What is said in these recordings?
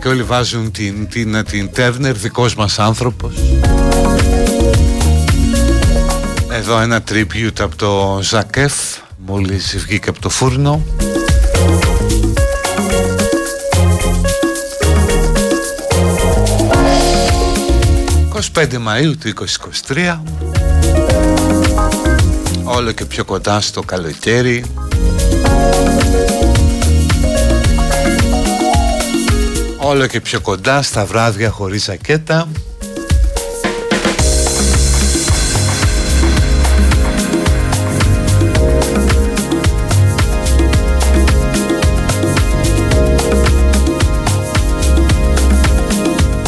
Και όλοι βάζουν την, την, την Τέρνερ, δικός μας άνθρωπος. Εδώ ένα tribute από το Ζακέφ, μόλις βγήκε από το φούρνο. «25 Μαΐου του 2023 Όλο και πιο κοντά στο καλοκαίρι Όλο και πιο κοντά στα βράδια χωρίς ζακέτα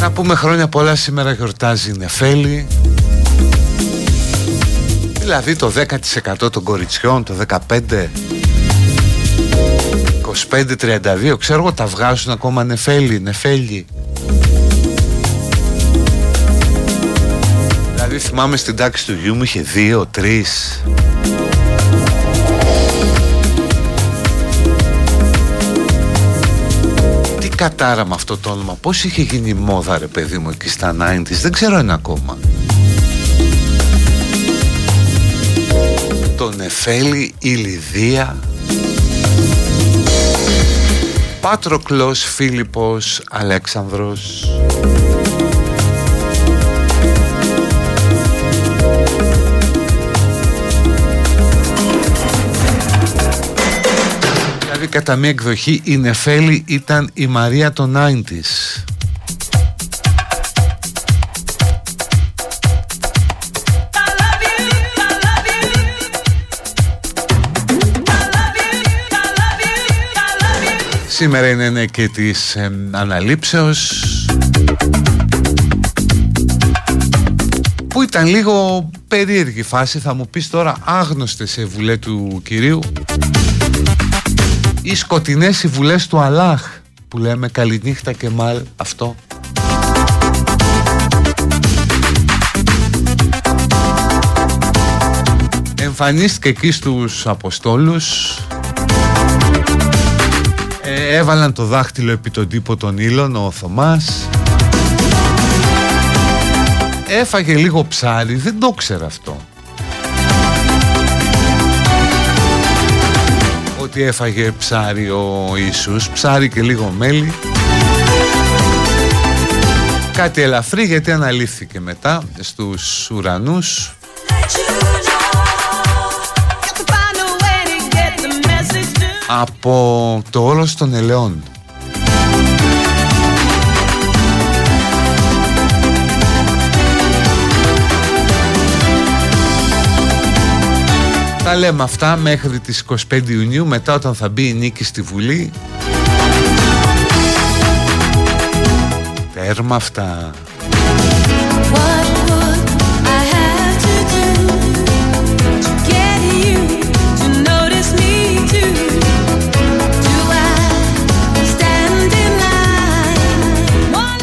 Να πούμε χρόνια πολλά σήμερα γιορτάζει η Νεφέλη. Δηλαδή το 10% των κοριτσιών, το 15% 25-32 ξέρω εγώ τα βγάζουν ακόμα νεφέλη, νεφέλη. Δηλαδή θυμάμαι στην τάξη του γιού μου είχε 2-3 Τι κατάρα με αυτό το όνομα. Πώς είχε γίνει μόδα ρε παιδί μου εκεί στα 90's Δεν ξέρω ένα ακόμα. Το Νεφέλη, η Λιδία Πάτροκλος Φίλιππος Αλέξανδρος. Δηλαδή κατά μία εκδοχή η Νεφέλη ήταν η Μαρία των 90's Σήμερα είναι ναι, και της ε, αναλήψεως. Που ήταν λίγο περίεργη φάση Θα μου πεις τώρα άγνωστες σε βουλές του κυρίου. Οι σκοτεινές οι βουλές του Αλάχ Που λέμε καληνύχτα και μάλ αυτό. Εμφανίστηκε εκεί στους Αποστόλους ε, έβαλαν το δάχτυλο επί τον τύπο των ήλων ο Θωμάς. Έφαγε λίγο ψάρι, δεν το ξέρα αυτό. Ότι έφαγε ψάρι ο Ιησούς, ψάρι και λίγο μέλι. Κάτι ελαφρύ γιατί αναλύθηκε μετά στους ουρανούς από το όλος των ελαιών. Τα λέμε αυτά μέχρι τις 25 Ιουνίου μετά όταν θα μπει η νίκη στη Βουλή. Τέρμα αυτά.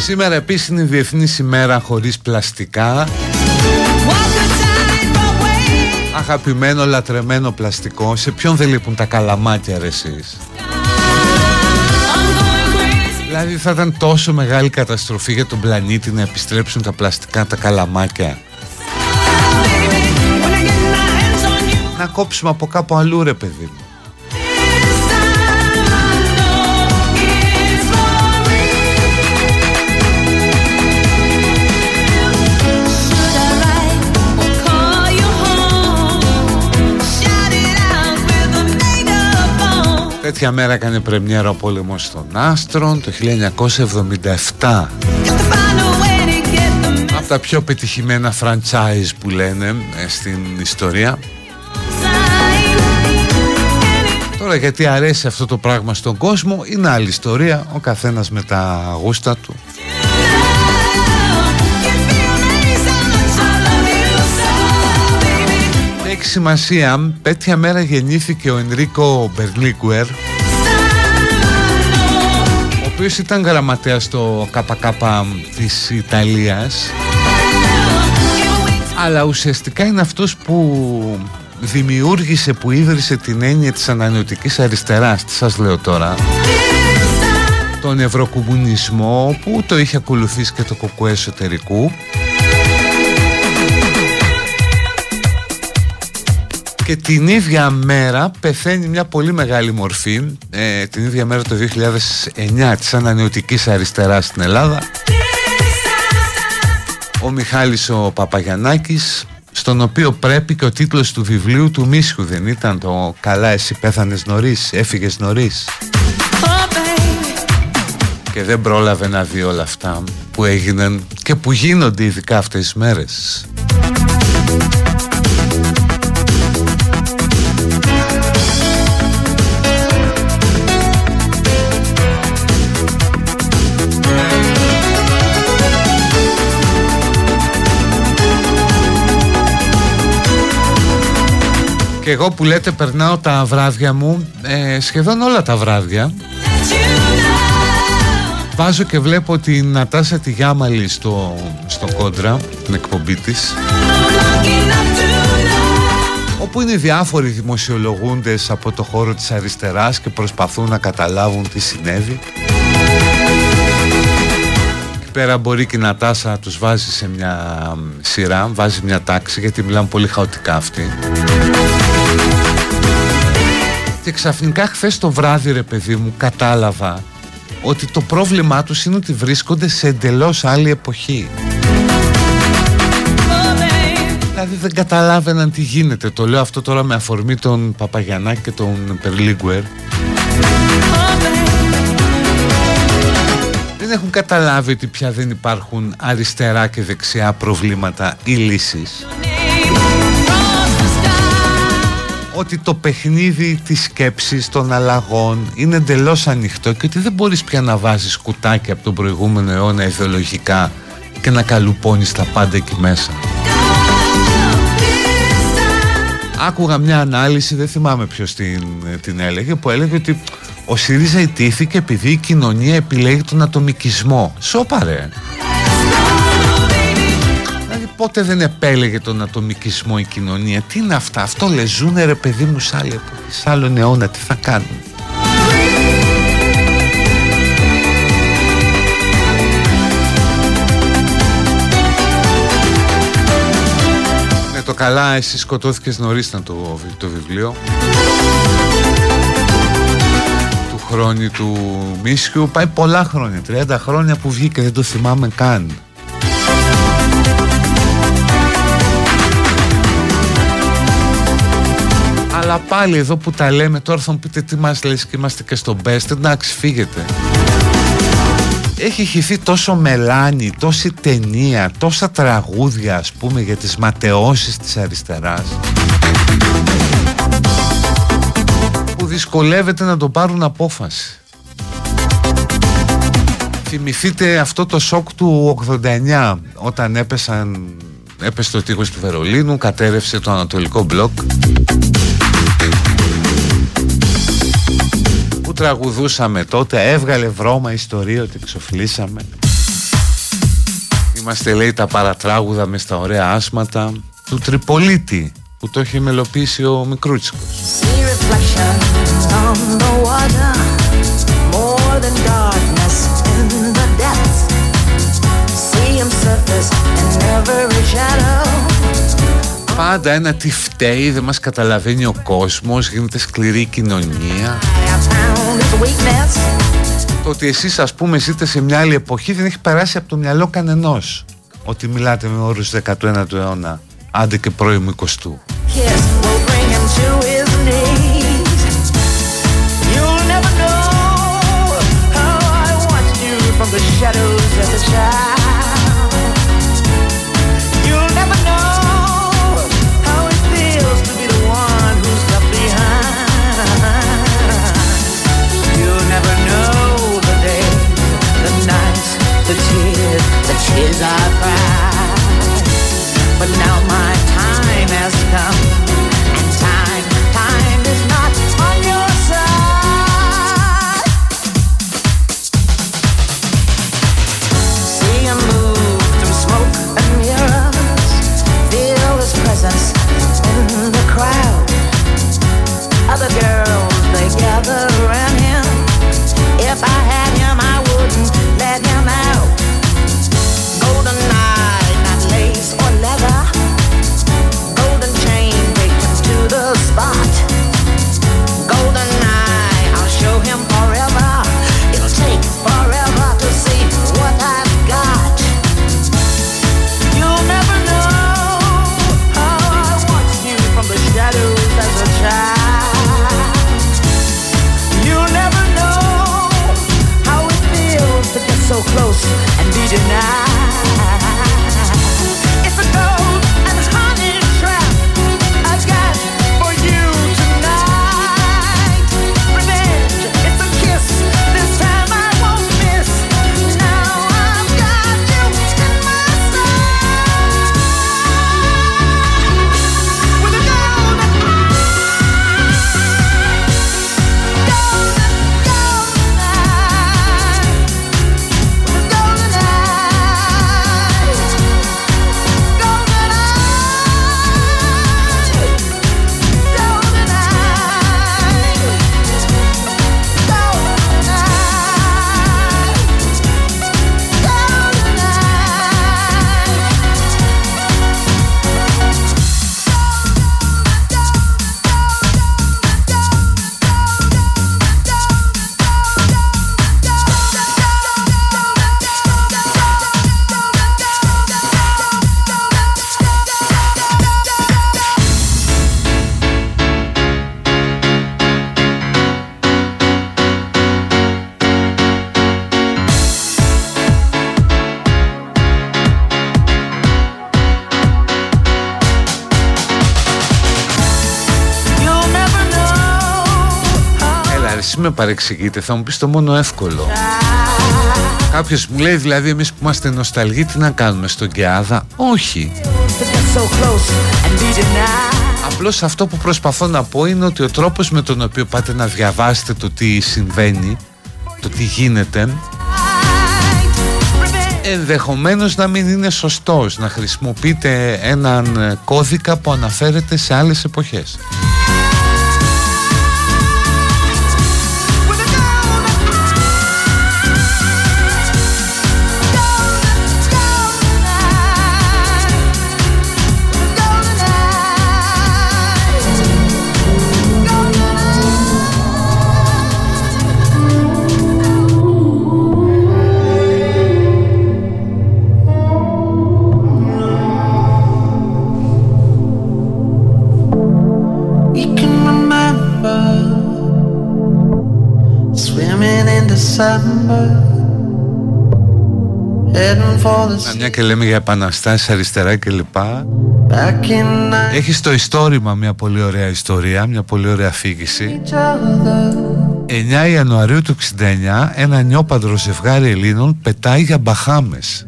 Σήμερα. Επίσης είναι η Διεθνής ημέρα χωρίς πλαστικά. Αγαπημένο λατρεμένο πλαστικό. Σε ποιον δεν λείπουν τα καλαμάκια ρε εσείς; Δηλαδή θα ήταν τόσο μεγάλη καταστροφή για τον πλανήτη να επιστρέψουν τα πλαστικά τα καλαμάκια. Να κόψουμε από κάπου αλλού ρε παιδί μου Τέτοια μέρα έκανε πρεμιέρα ο πόλεμος των Άστρων το 1977 Από τα πιο πετυχημένα franchise που λένε ε, στην ιστορία. Τώρα γιατί αρέσει αυτό το πράγμα στον κόσμο είναι άλλη ιστορία Ο καθένας με τα γούστα του Έχει σημασία, τέτοια μέρα γεννήθηκε ο Ενρίκο Μπερλίκουερ ο οποίος ήταν γραμματέας στο ΚΚ της Ιταλίας. Αλλά ουσιαστικά είναι αυτός που δημιούργησε, που ίδρυσε την έννοια της ανανεωτικής αριστεράς. Τι σας λέω τώρα; Τον ευρωκομμουνισμό που το είχε ακολουθήσει και το κοκκό εσωτερικού και την ίδια μέρα πεθαίνει μια πολύ μεγάλη μορφή ε, την ίδια μέρα το 2009 της ανανεωτικής αριστεράς στην Ελλάδα ο Μιχάλης ο Παπαγιαννάκης στον οποίο πρέπει και ο τίτλος του βιβλίου του Μίσχου δεν ήταν το «Καλά εσύ πέθανες νωρίς, έφυγες νωρίς» και δεν πρόλαβε να δει όλα αυτά που έγιναν και που γίνονται ειδικά αυτές τις μέρες. Και εγώ που λέτε περνάω τα βράδια μου ε, Σχεδόν όλα τα βράδια. Βάζω και βλέπω την Νατάσα τη Γιάμαλη στο, στο κόντρα Την εκπομπή της Όπου είναι διάφοροι δημοσιολογούντες από το χώρο της αριστεράς Και προσπαθούν να καταλάβουν τι συνέβη. Εκεί πέρα μπορεί και η Νατάσα να τους βάζει σε μια σειρά Βάζει μια τάξη γιατί μιλάνε πολύ χαοτικά αυτοί και ξαφνικά χθες το βράδυ ρε παιδί μου κατάλαβα ότι το πρόβλημά τους είναι ότι βρίσκονται σε εντελώς άλλη εποχή. Δηλαδή δεν καταλάβαιναν τι γίνεται. Το λέω αυτό τώρα με αφορμή τον Παπαγιαννάκη και τον Περλίγκουερ. Δεν έχουν καταλάβει ότι πια δεν υπάρχουν αριστερά και δεξιά προβλήματα ή λύσεις ότι το παιχνίδι της σκέψης των αλλαγών είναι εντελώς ανοιχτό και ότι δεν μπορείς πια να βάζεις κουτάκια από τον προηγούμενο αιώνα ιδεολογικά και να καλουπώνεις τα πάντα εκεί μέσα. Άκουγα μια ανάλυση, δεν θυμάμαι ποιος την, την έλεγε, που έλεγε ότι ο ΣΥΡΙΖΑ ιτήθηκε επειδή η κοινωνία επιλέγει τον ατομικισμό. Σοπαρέ πότε δεν επέλεγε τον ατομικισμό η κοινωνία; Τι είναι αυτά, αυτό λεζούνε ρε παιδί μου σ' άλλη εποχή, σ' άλλον αιώνα, τι θα κάνουν; Ναι, το καλά, εσύ σκοτώθηκες νωρίς ήταν το, το βιβλίο του χρόνου του Μίσιου πάει πολλά χρόνια, 30 χρόνια που βγήκε δεν το θυμάμαι καν Αλλά πάλι εδώ που τα λέμε τώρα θα μου πείτε τι μας λες και είμαστε και στο best. Εντάξει φύγετε. Έχει χυθεί τόσο μελάνι, τόση ταινία, τόσα τραγούδια ας πούμε για τις ματαιώσεις της αριστεράς που δυσκολεύεται να το πάρουν απόφαση. Θυμηθείτε αυτό το σοκ του 89 όταν έπεσαν έπεσε το τείχος του Βερολίνου, κατέρευσε το Ανατολικό Μπλοκ τραγουδούσαμε τότε, έβγαλε βρώμα ιστορία ότι εξοφλήσαμε. Είμαστε λέει τα παρατράγουδα μες στα ωραία άσματα του Τριπολίτη που το έχει μελοποιήσει ο Μικρούτσικος. Πάντα ένα τι φταίει, δεν μας καταλαβαίνει ο κόσμος, γίνεται σκληρή κοινωνία. Το ότι εσείς ας πούμε ζείτε σε μια άλλη εποχή δεν έχει περάσει από το μυαλό κανενός. Ότι μιλάτε με όρους 19ου αιώνα, άντε και πρώιμου 20ου. the παρεξηγείτε, θα μου πεις το μόνο εύκολο. Κάποιος μου λέει δηλαδή εμείς που είμαστε νοσταλγοί τι να κάνουμε στον Κεάδα; Όχι. Απλώς αυτό που προσπαθώ να πω είναι ότι ο τρόπος με τον οποίο πάτε να διαβάσετε το τι συμβαίνει, το τι γίνεται, ενδεχομένως να μην είναι σωστός, να χρησιμοποιείτε έναν κώδικα που αναφέρεται σε άλλες εποχές. Μιας και λέμε για επαναστάσεις αριστερά και λοιπά. Έχει στο ιστόρημα μια πολύ ωραία ιστορία Μια πολύ ωραία αφήγηση. 9 Ιανουαρίου του 69 Ένα νιόπαντρο ζευγάρι Ελλήνων Πετάει για Μπαχάμες.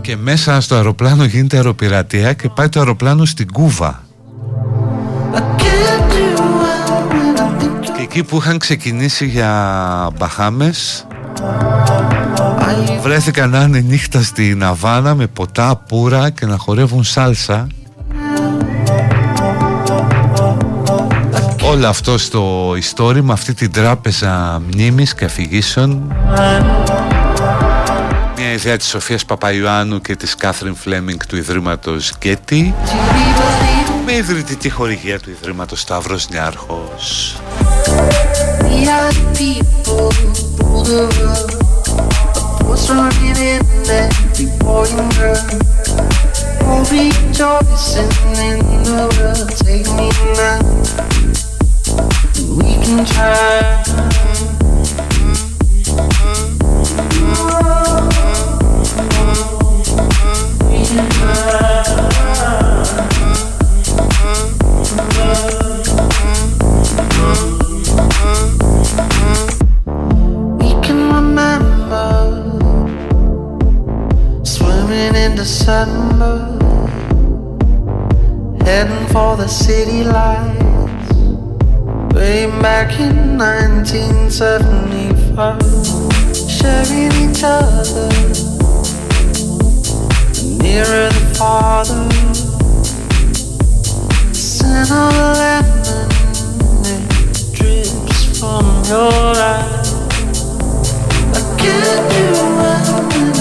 Και μέσα στο αεροπλάνο γίνεται αεροπειρατεία Και πάει το αεροπλάνο στην Κούβα. Και εκεί που είχαν ξεκινήσει για Μπαχάμες Βρέθηκαν να είναι νύχτα στην Αβάνα με ποτά, πουρα και να χορεύουν σάλσα. Όλο αυτό στο με αυτή την τράπεζα μνήμης και αφηγήσεων. Μια ιδέα της Σοφίας Παπαϊωάννου και της Κάθριν Φλέμινγκ του Ιδρύματος Γκέτι. Με ιδρυτική χορηγία του Ιδρύματος Σταύρος Νιάρχος was running in every boy and girl. Oh, rejoicing in the world. Take me now. We can try. We can try. December, heading for the city lights. Way back in 1975, sharing each other. The nearer the farther, the scent of lemon it drips from your eyes. I get you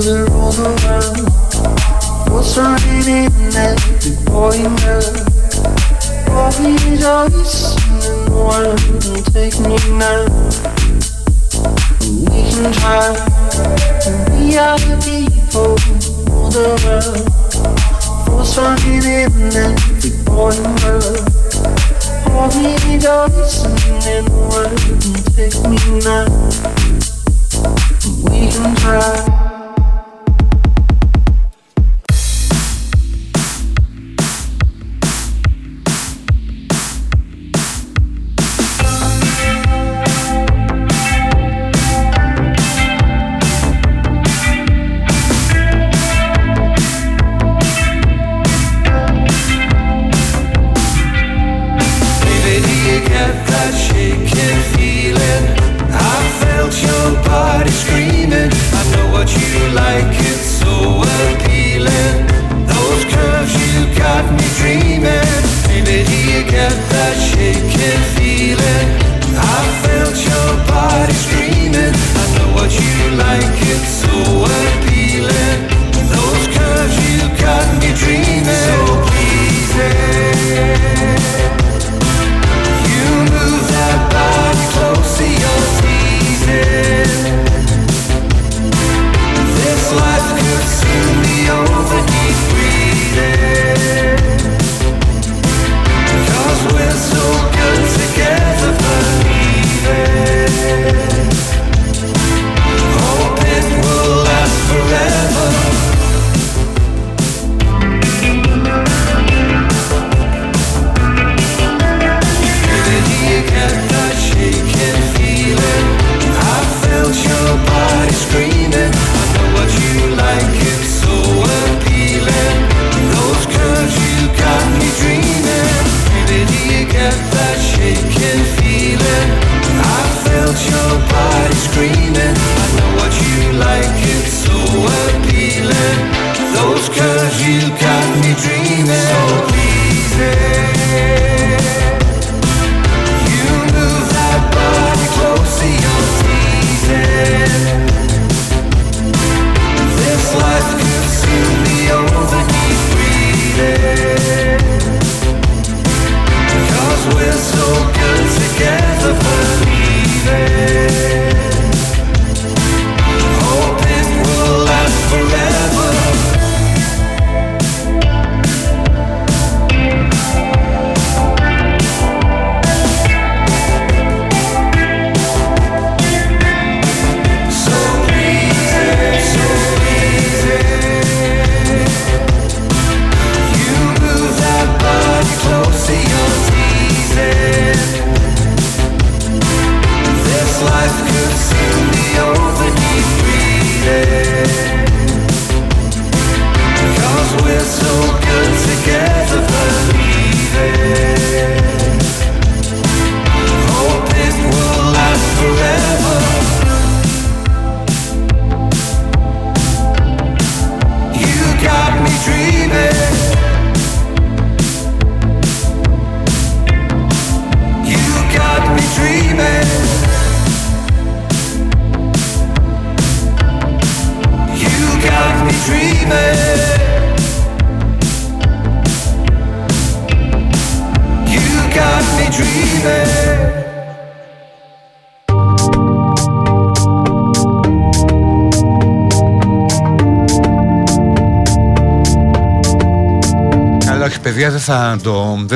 the rules of love What's raining at the boy and girl Boy ice in the water and take me now We can try and are the people for the world. What's raining at the boy and girl Boy ice in the water and take me now We can try.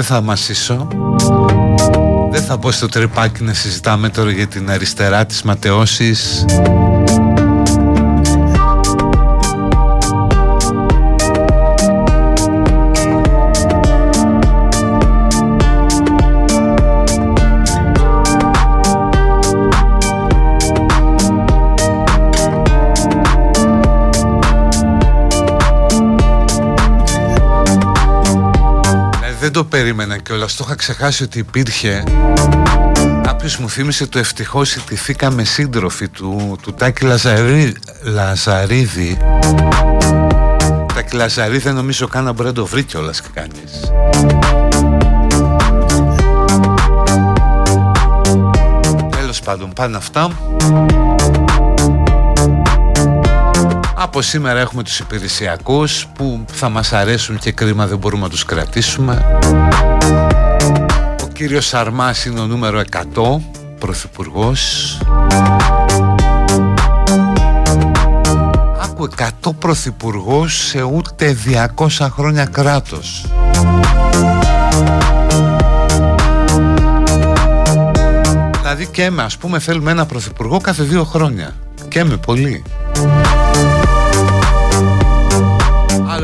Θα μασίσω. Δεν θα πω στο τρυπάκι να συζητάμε τώρα για την αριστερά της ματαιώσης περίμενα και όλα. Το είχα ξεχάσει ότι υπήρχε. Κάποιος μου θύμισε το ευτυχώς ιτηθήκαμε σύντροφοι του, του Τάκη Λαζαρί, Λαζαρίδη. Τάκη Λαζαρίδη δεν νομίζω καν να μπορεί να το βρει κιόλας και κανείς. Τέλος πάντων, πάνε αυτά. Από σήμερα έχουμε τους υπηρεσιακούς που θα μας αρέσουν και κρίμα δεν μπορούμε να τους κρατήσουμε. Ο κύριος Σαρμάς είναι ο νούμερο 100, πρωθυπουργός. Άκου 100 πρωθυπουργός σε ούτε 200 χρόνια κράτος. Δηλαδή και με ας πούμε θέλουμε ένα πρωθυπουργό κάθε δύο χρόνια. Και με πολύ.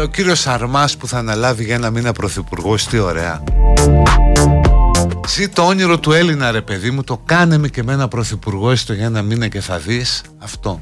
Αλλά ο κύριος Σαρμάς που θα αναλάβει για ένα μήνα πρωθυπουργός, τι ωραία. Ζει το όνειρο του Έλληνα ρε παιδί μου, το κάνε με και ένα πρωθυπουργό έστω για ένα μήνα και θα δεις αυτό.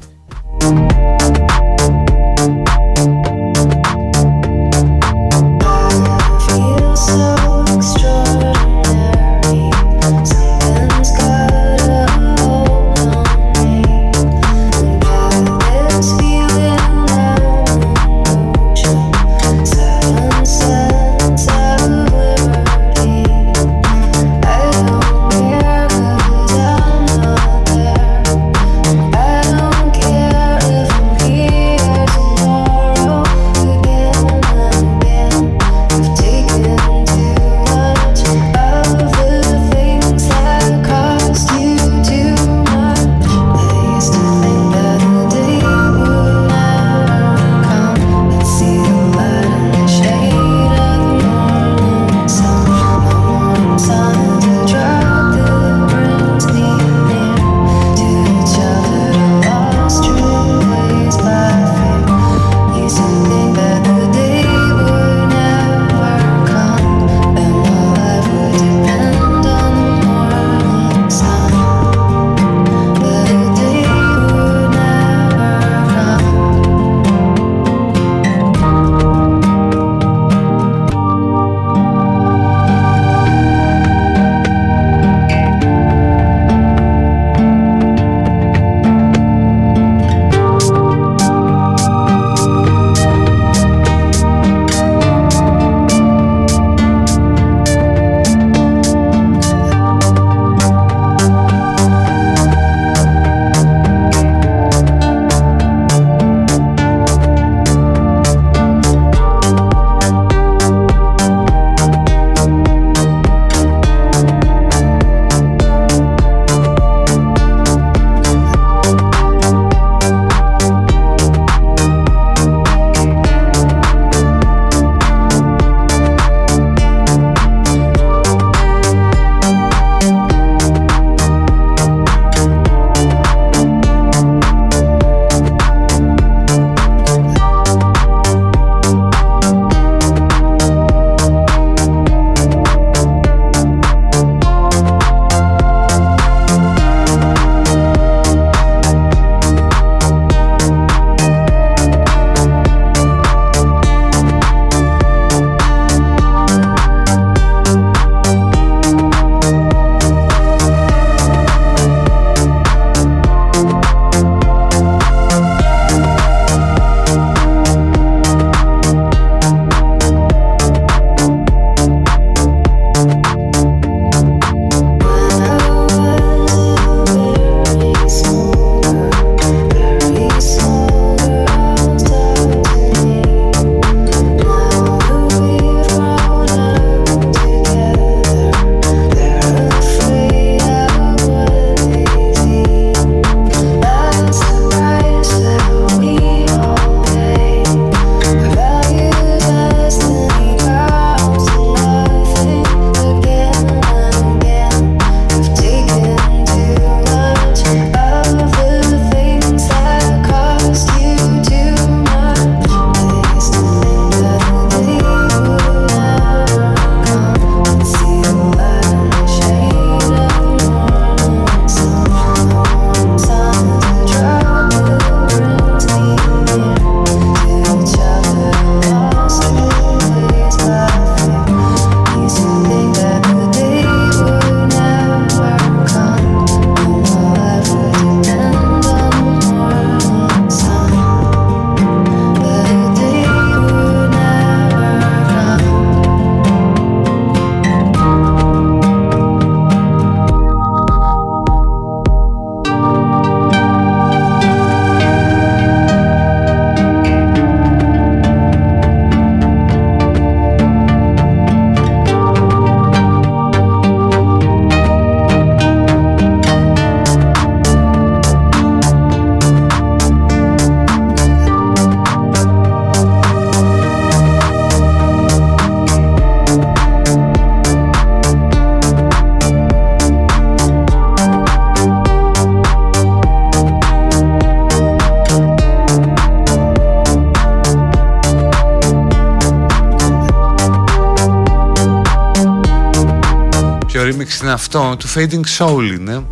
Είναι αυτό, του Fading Soul είναι.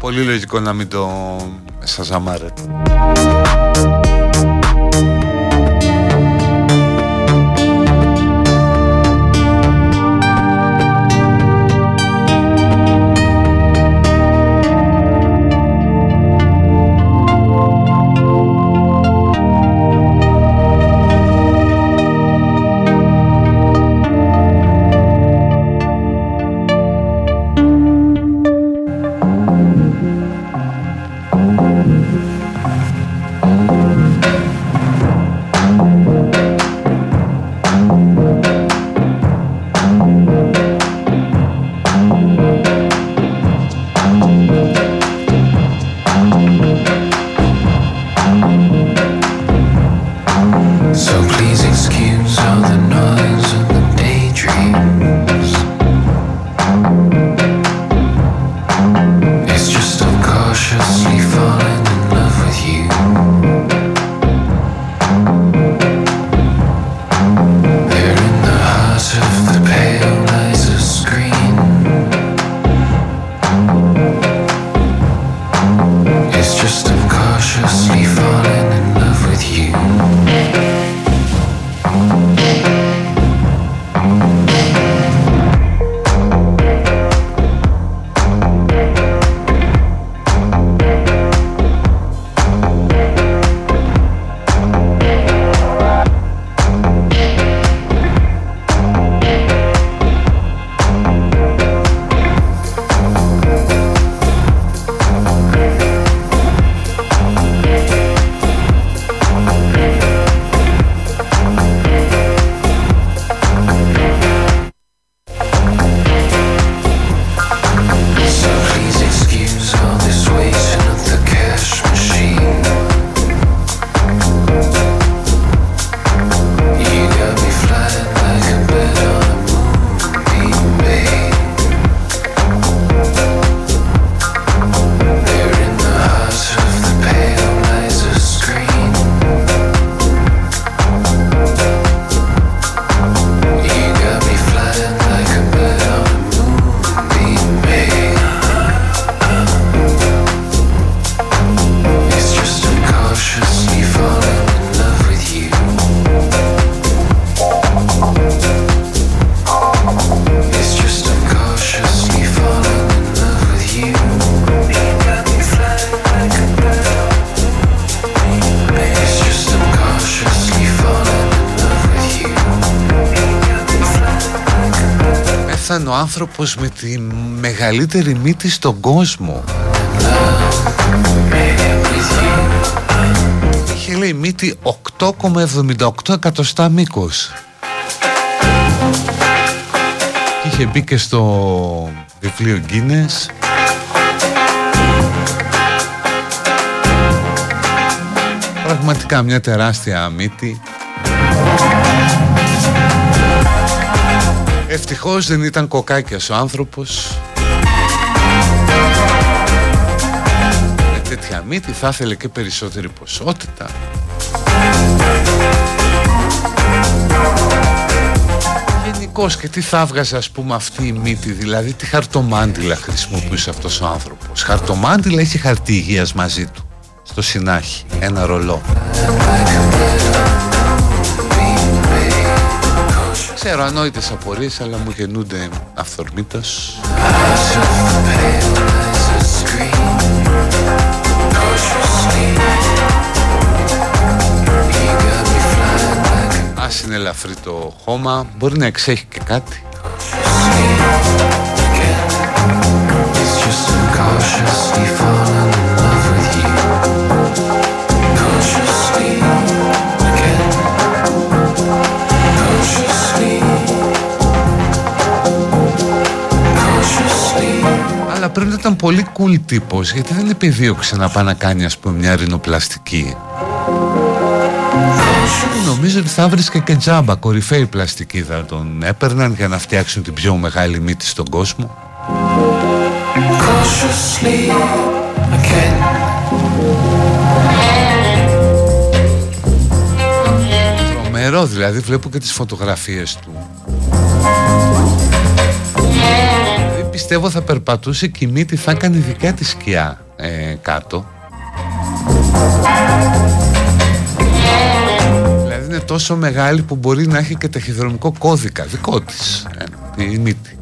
Πολύ λογικό να μην το σας αμάρετε. Άνθρωπος με τη μεγαλύτερη μύτη στον κόσμο. Είχε λέει μύτη 8,78 εκατοστά μήκος. Και είχε μπει και στο βιβλίο Guinness. Πραγματικά μια τεράστια μύτη Ευτυχώς δεν ήταν κοκάκιας ο άνθρωπος. Με τέτοια μύτη θα ήθελε και περισσότερη ποσότητα. Γενικώς και τι θα έβγαζε ας πούμε αυτή η μύτη Δηλαδή τι χαρτομάντιλα χρησιμοποιούσε αυτός ο άνθρωπος. Χαρτομάντιλα είχε χαρτί υγείας μαζί του Στο συνάχη Ένα ρολό ξέρω ανόητες απορίες αλλά μου γεννούνται αυθορμήτως. Ας είναι ελαφρύ το χώμα μπορεί να εξέχει και κάτι πρέπει να ήταν πολύ cool τύπος γιατί δεν επιδίωξε να πάει να κάνει ας πούμε μια ρινοπλαστική. Νομίζω ότι θα βρίσκε και τζάμπα κορυφαίη πλαστική θα τον έπαιρναν για να φτιάξουν την πιο μεγάλη μύτη στον κόσμο. Τρομερό δηλαδή βλέπω και τις φωτογραφίες του πιστεύω θα περπατούσε και η μύτη θα έκανε δικά τη σκιά ε, κάτω. Δηλαδή είναι τόσο μεγάλη που μπορεί να έχει και ταχυδρομικό κώδικα δικό της ε, η μύτη.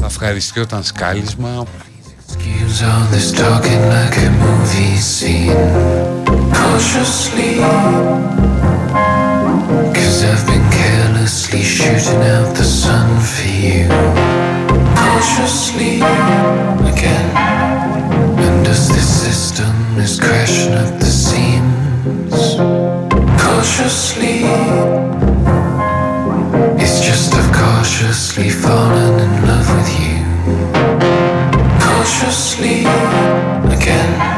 Θα ευχαριστεί όταν σκάλισμα Cautiously. Cause I've been carelessly shooting out the sun for you. Cautiously. Again. And as this system is crashing at the seams. Cautiously. It's just I've cautiously fallen in love with you. Cautiously. Again.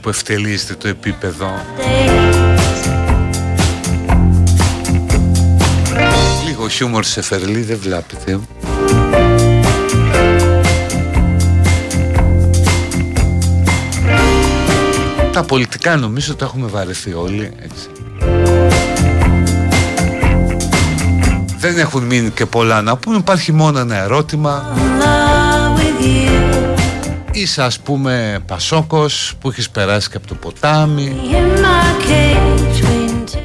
Που ευτελίζεται το επίπεδο. Λίγο χιούμορ σε φερλί δεν βλέπετε Τα πολιτικά νομίζω τα έχουμε βαρεθεί όλοι έτσι. Δεν έχουν μείνει και πολλά να πούμε Υπάρχει μόνο ένα ερώτημα Είσαι ας πούμε Πασόκος που έχεις περάσει και από το ποτάμι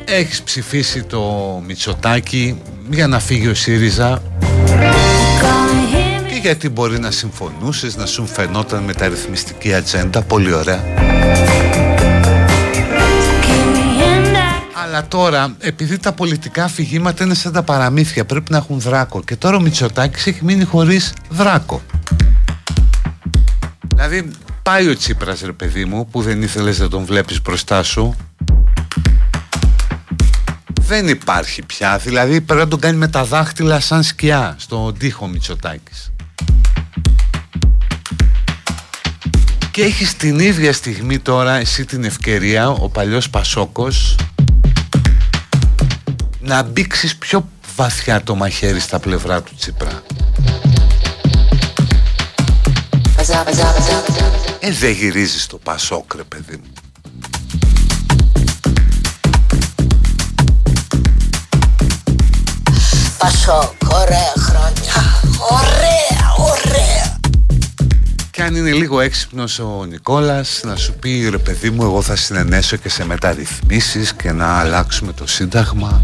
Έχεις ψηφίσει το Μητσοτάκι για να φύγει ο ΣΥΡΙΖΑ Και γιατί μπορεί να συμφωνούσες, να σου φαινόταν μεταρρυθμιστική ατζέντα Πολύ ωραία αλλά τώρα, επειδή τα πολιτικά αφηγήματα είναι σαν τα παραμύθια, πρέπει να έχουν δράκο. Και τώρα ο Μητσοτάκης έχει μείνει χωρίς δράκο. Δηλαδή πάει ο Τσίπρας ρε παιδί μου που δεν ήθελες να τον βλέπεις μπροστά σου. Δεν υπάρχει πια. Δηλαδή πρέπει να τον κάνει με τα δάχτυλα σαν σκιά στον τοίχο Μητσοτάκης. Και έχεις την ίδια στιγμή τώρα εσύ την ευκαιρία ο παλιός Πασόκος να μπήξεις πιο βαθιά το μαχαίρι στα πλευρά του Τσίπρα ε, δεν γυρίζεις στο Πασόκ, ρε παιδί μου. Πασόκ, ωραία χρόνια. Ωραία, ωραία. Και αν είναι λίγο έξυπνος ο Νικόλας να σου πει ρε παιδί μου εγώ θα συνενέσω και σε μεταρρυθμίσεις και να αλλάξουμε το σύνταγμα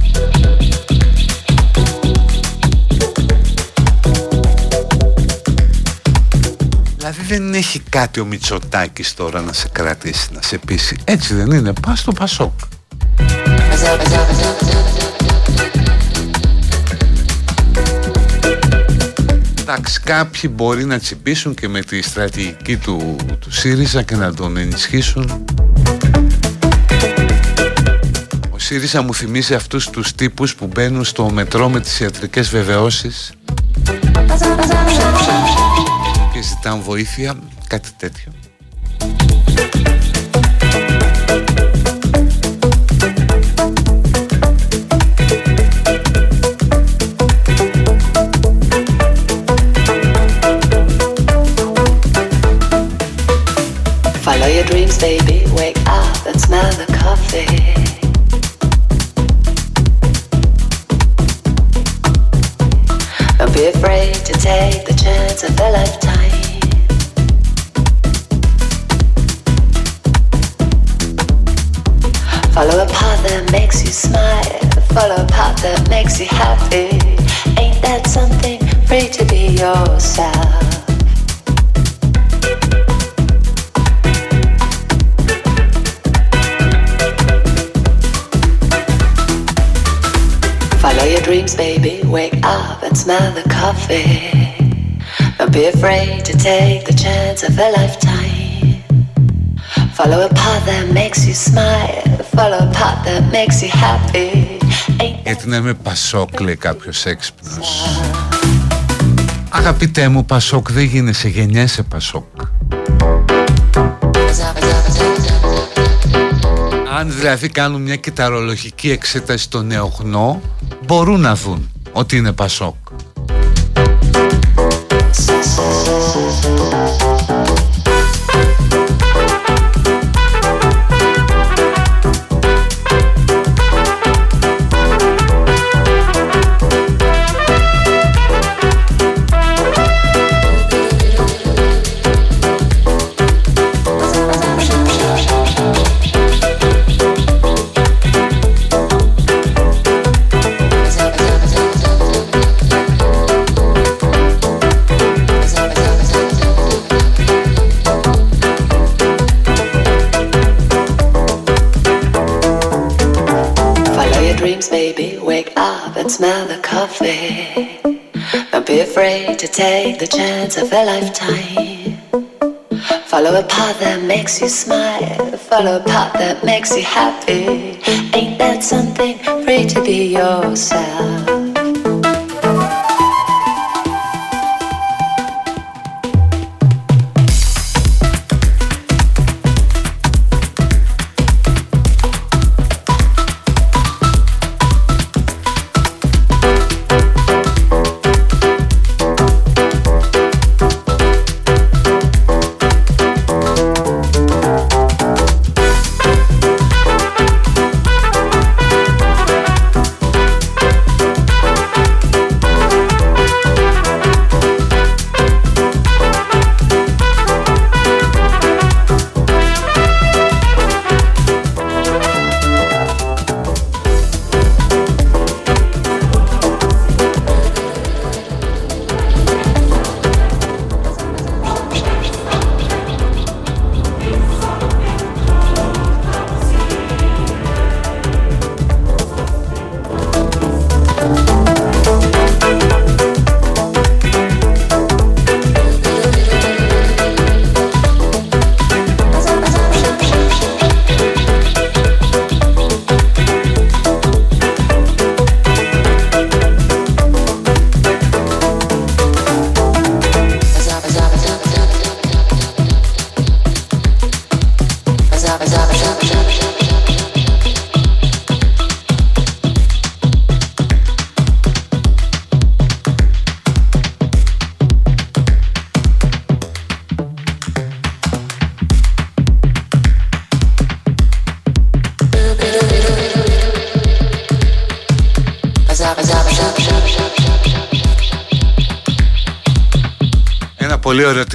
δεν έχει κάτι ο Μητσοτάκης τώρα να σε κρατήσει, να σε πείσει. Έτσι δεν είναι. Πας στο Πασόκ. Εντάξει, κάποιοι μπορεί να τσιπήσουν και με τη στρατηγική του, του ΣΥΡΙΖΑ και να τον ενισχύσουν. Ο ΣΥΡΙΖΑ μου θυμίζει αυτούς τους τύπους που μπαίνουν στο μετρό με τις ιατρικές βεβαιώσεις και ζητάνε βοήθεια, κάτι τέτοιο. Follow your dreams, baby. Wake up and smell the coffee. Don't be afraid to take the chance of a lifetime. Follow a path that makes you smile. Follow a path that makes you happy. Ain't that something? Free to be yourself. Follow your dreams, baby. Wake up and smell the coffee. Don't be afraid to take the chance of a lifetime. Γιατί να είμαι Πασόκ, λέει κάποιος έξυπνος. Αγαπητέ μου, Πασόκ δεν γίνεσαι, γεννιέσαι Πασόκ. Αν δηλαδή κάνουν μια κυταρολογική εξέταση στο νεογνώ, μπορούν να δουν ότι είναι Πασόκ. The. Don't be afraid to take the chance of a lifetime. Follow a path that makes you smile. Follow a path that makes you happy. Ain't that something? Free to be yourself.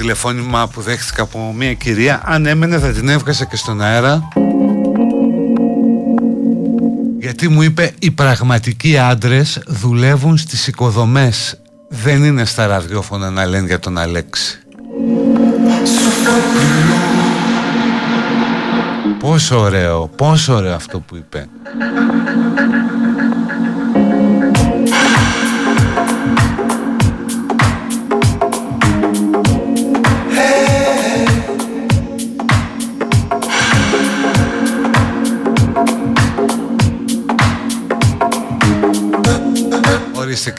Τηλεφώνημα που δέχτηκα από μια κυρία. Αν έμενε θα την έβγαζα και στον αέρα. Γιατί μου είπε οι πραγματικοί άντρες δουλεύουν στις οικοδομές. Δεν είναι στα ραδιόφωνα να λένε για τον Αλέξη Πόσο ωραίο, πόσο ωραίο αυτό που είπε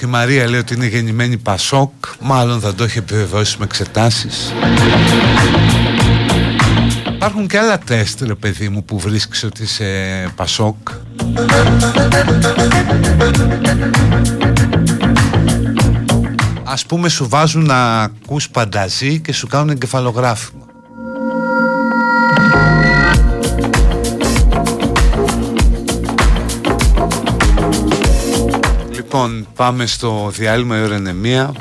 Μαρία λέει ότι είναι γεννημένη Πασόκ. Μάλλον θα το έχει επιβεβαιώσει με εξετάσεις. Υπάρχουν και άλλα τεστ ρε παιδί μου που βρίσκεις ότι είσαι Πασόκ. Ας πούμε σου βάζουν να ακούς πανταζή και σου κάνουν εγκεφαλογράφημα πάμε στο διάλειμμα η ώρα είναι μία.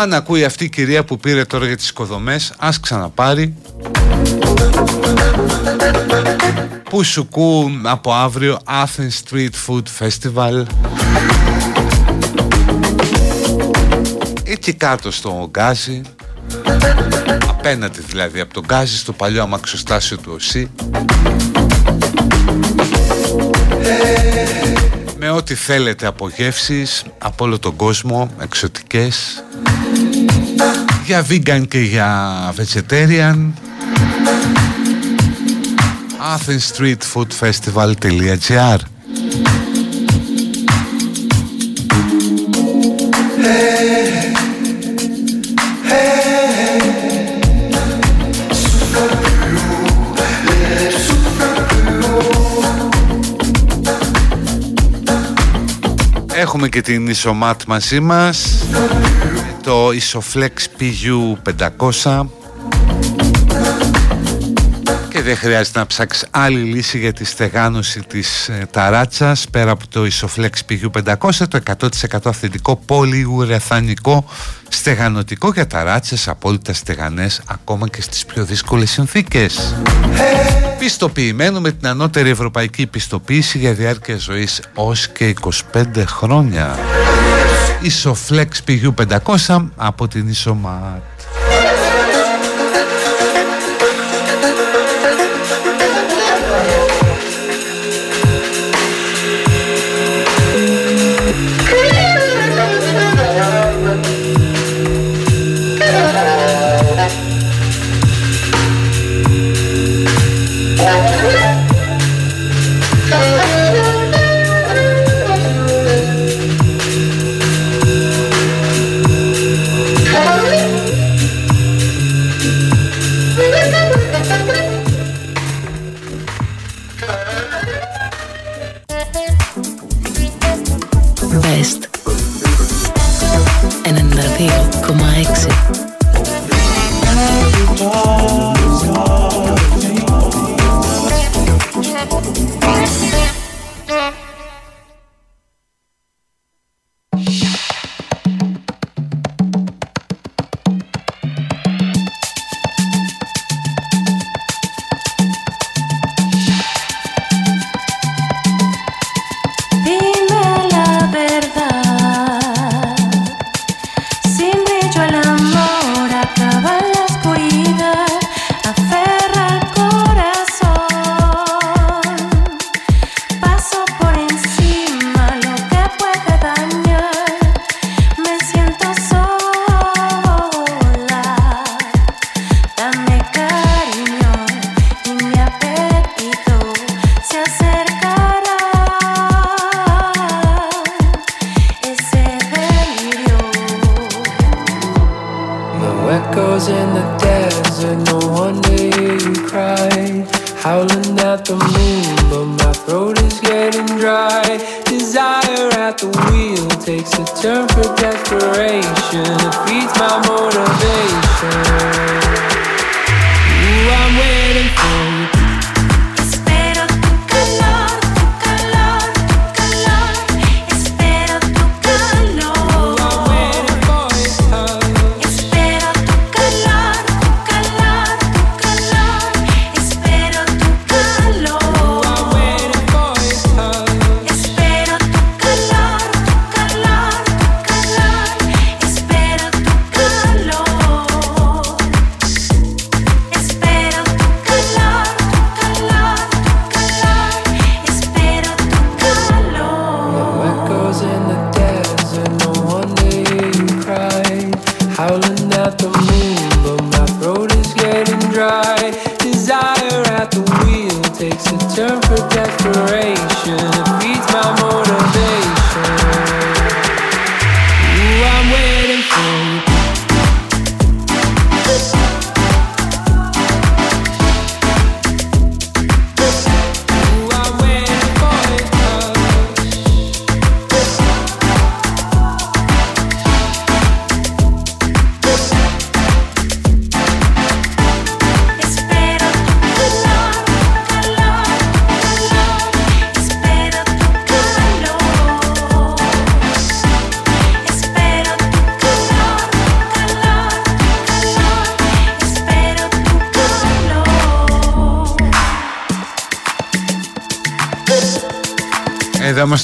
Αν ακούει αυτή η κυρία που πήρε τώρα για τις οικοδομές, ας ξαναπάρει. Που σου κού από αύριο Athens Street Food Festival. Εκεί κάτω στο Γκάζι Απέναντι δηλαδή από τον Γκάζι στο παλιό αμαξοστάσιο του ΟΣΥ ό,τι θέλετε από γεύσεις από όλο τον κόσμο, εξωτικές. Για vegan και για vegetarian. Athenstreetfoodfestival.gr Έχουμε και την Ισομάτ μαζί μας. Το Isoflex PU 500 Και δεν χρειάζεται να ψάξεις άλλη λύση για τη στεγάνωση της ε, ταράτσας Πέρα από το Isoflex PU 500 Το 100% αυθεντικό πολυουρεθανικό στεγανοτικό για ταράτσες Απόλυτα στεγανές ακόμα και στις πιο δύσκολες συνθήκες πιστοποιημένο με την ανώτερη ευρωπαϊκή πιστοποίηση για διάρκεια ζωής ως και 25 χρόνια. Isoflex PU500 από την Isomat.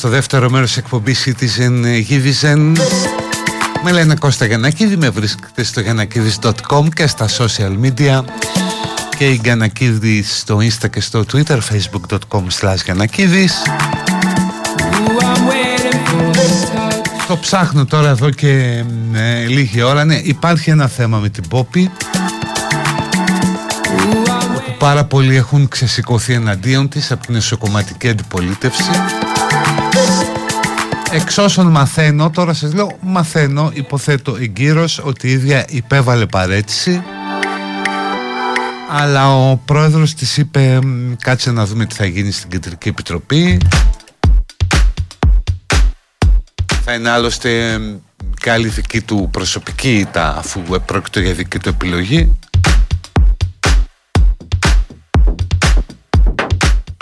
Στο δεύτερο μέρος της εκπομπής Citizen Givizen Με λένε Κώστα Γιανακίδη, με βρίσκεται στο γιανακίδης.com και στα social media. Και η Γιανακίδη στο Insta και στο Twitter facebook.com slash Γιανακίδης Το ψάχνω τώρα εδώ και ε, λίγη ώρα. Ναι, υπάρχει ένα θέμα με την Πόπη πάρα πολλοί έχουν ξεσηκωθεί εναντίον της από την εσωκομματική αντιπολίτευση Εξ όσων μαθαίνω, τώρα σας λέω μαθαίνω, υποθέτω εγκύρως ότι η ίδια υπέβαλε παρέτηση. Αλλά ο πρόεδρος της είπε κάτσε να δούμε τι θα γίνει στην Κεντρική Επιτροπή θα είναι άλλωστε καλή δική του προσωπική τα, αφού πρόκειται για δική του επιλογή.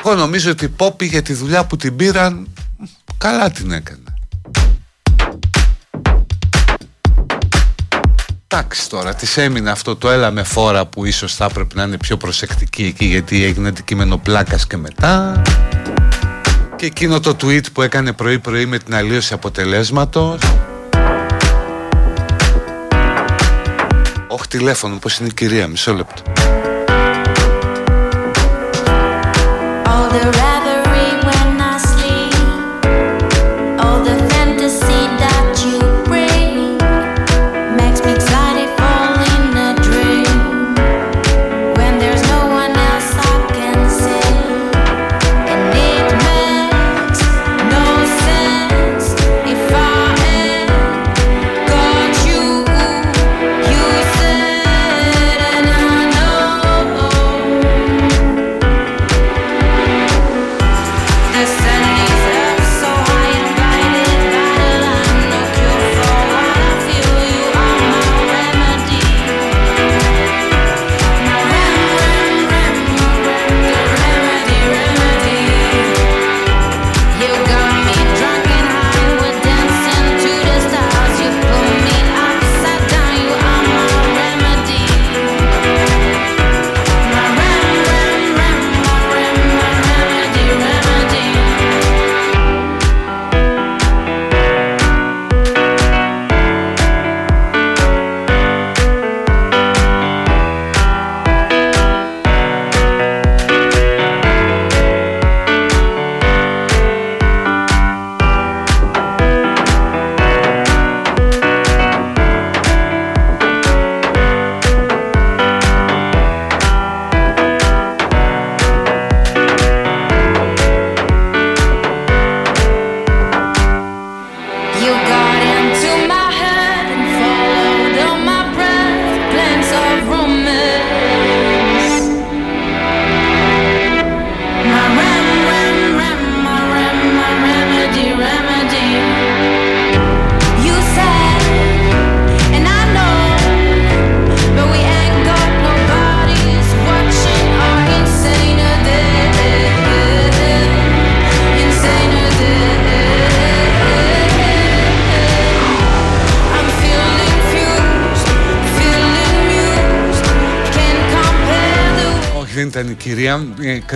Εγώ νομίζω ότι η Πόπη για τη δουλειά που την πήραν καλά την έκανε. Εντάξει τώρα, της έμεινε αυτό το έλα με φόρα που ίσως θα έπρεπε να είναι πιο προσεκτική εκεί γιατί έγινε αντικείμενο πλάκας και μετά. Και εκείνο το tweet που έκανε πρωί πρωί με την αλλίωση αποτελέσματος. Όχι τηλέφωνο, πώς είναι η κυρία, μισό λεπτό. κυρία, ε,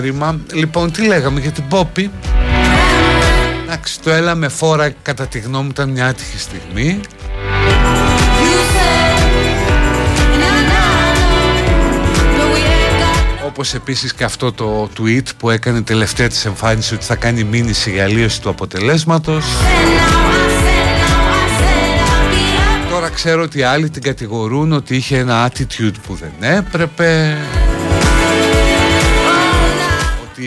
κρίμα. Λοιπόν, τι λέγαμε για την Πόπη; Εντάξει, το έλα με φόρα κατά τη γνώμη μου ήταν μια άτυχη στιγμή. Όπως επίσης και αυτό το tweet που έκανε τελευταία της εμφάνιση ότι θα κάνει μήνυση για αλλίωση του αποτελέσματος. Τώρα ξέρω ότι άλλοι την κατηγορούν ότι είχε ένα attitude που δεν έπρεπε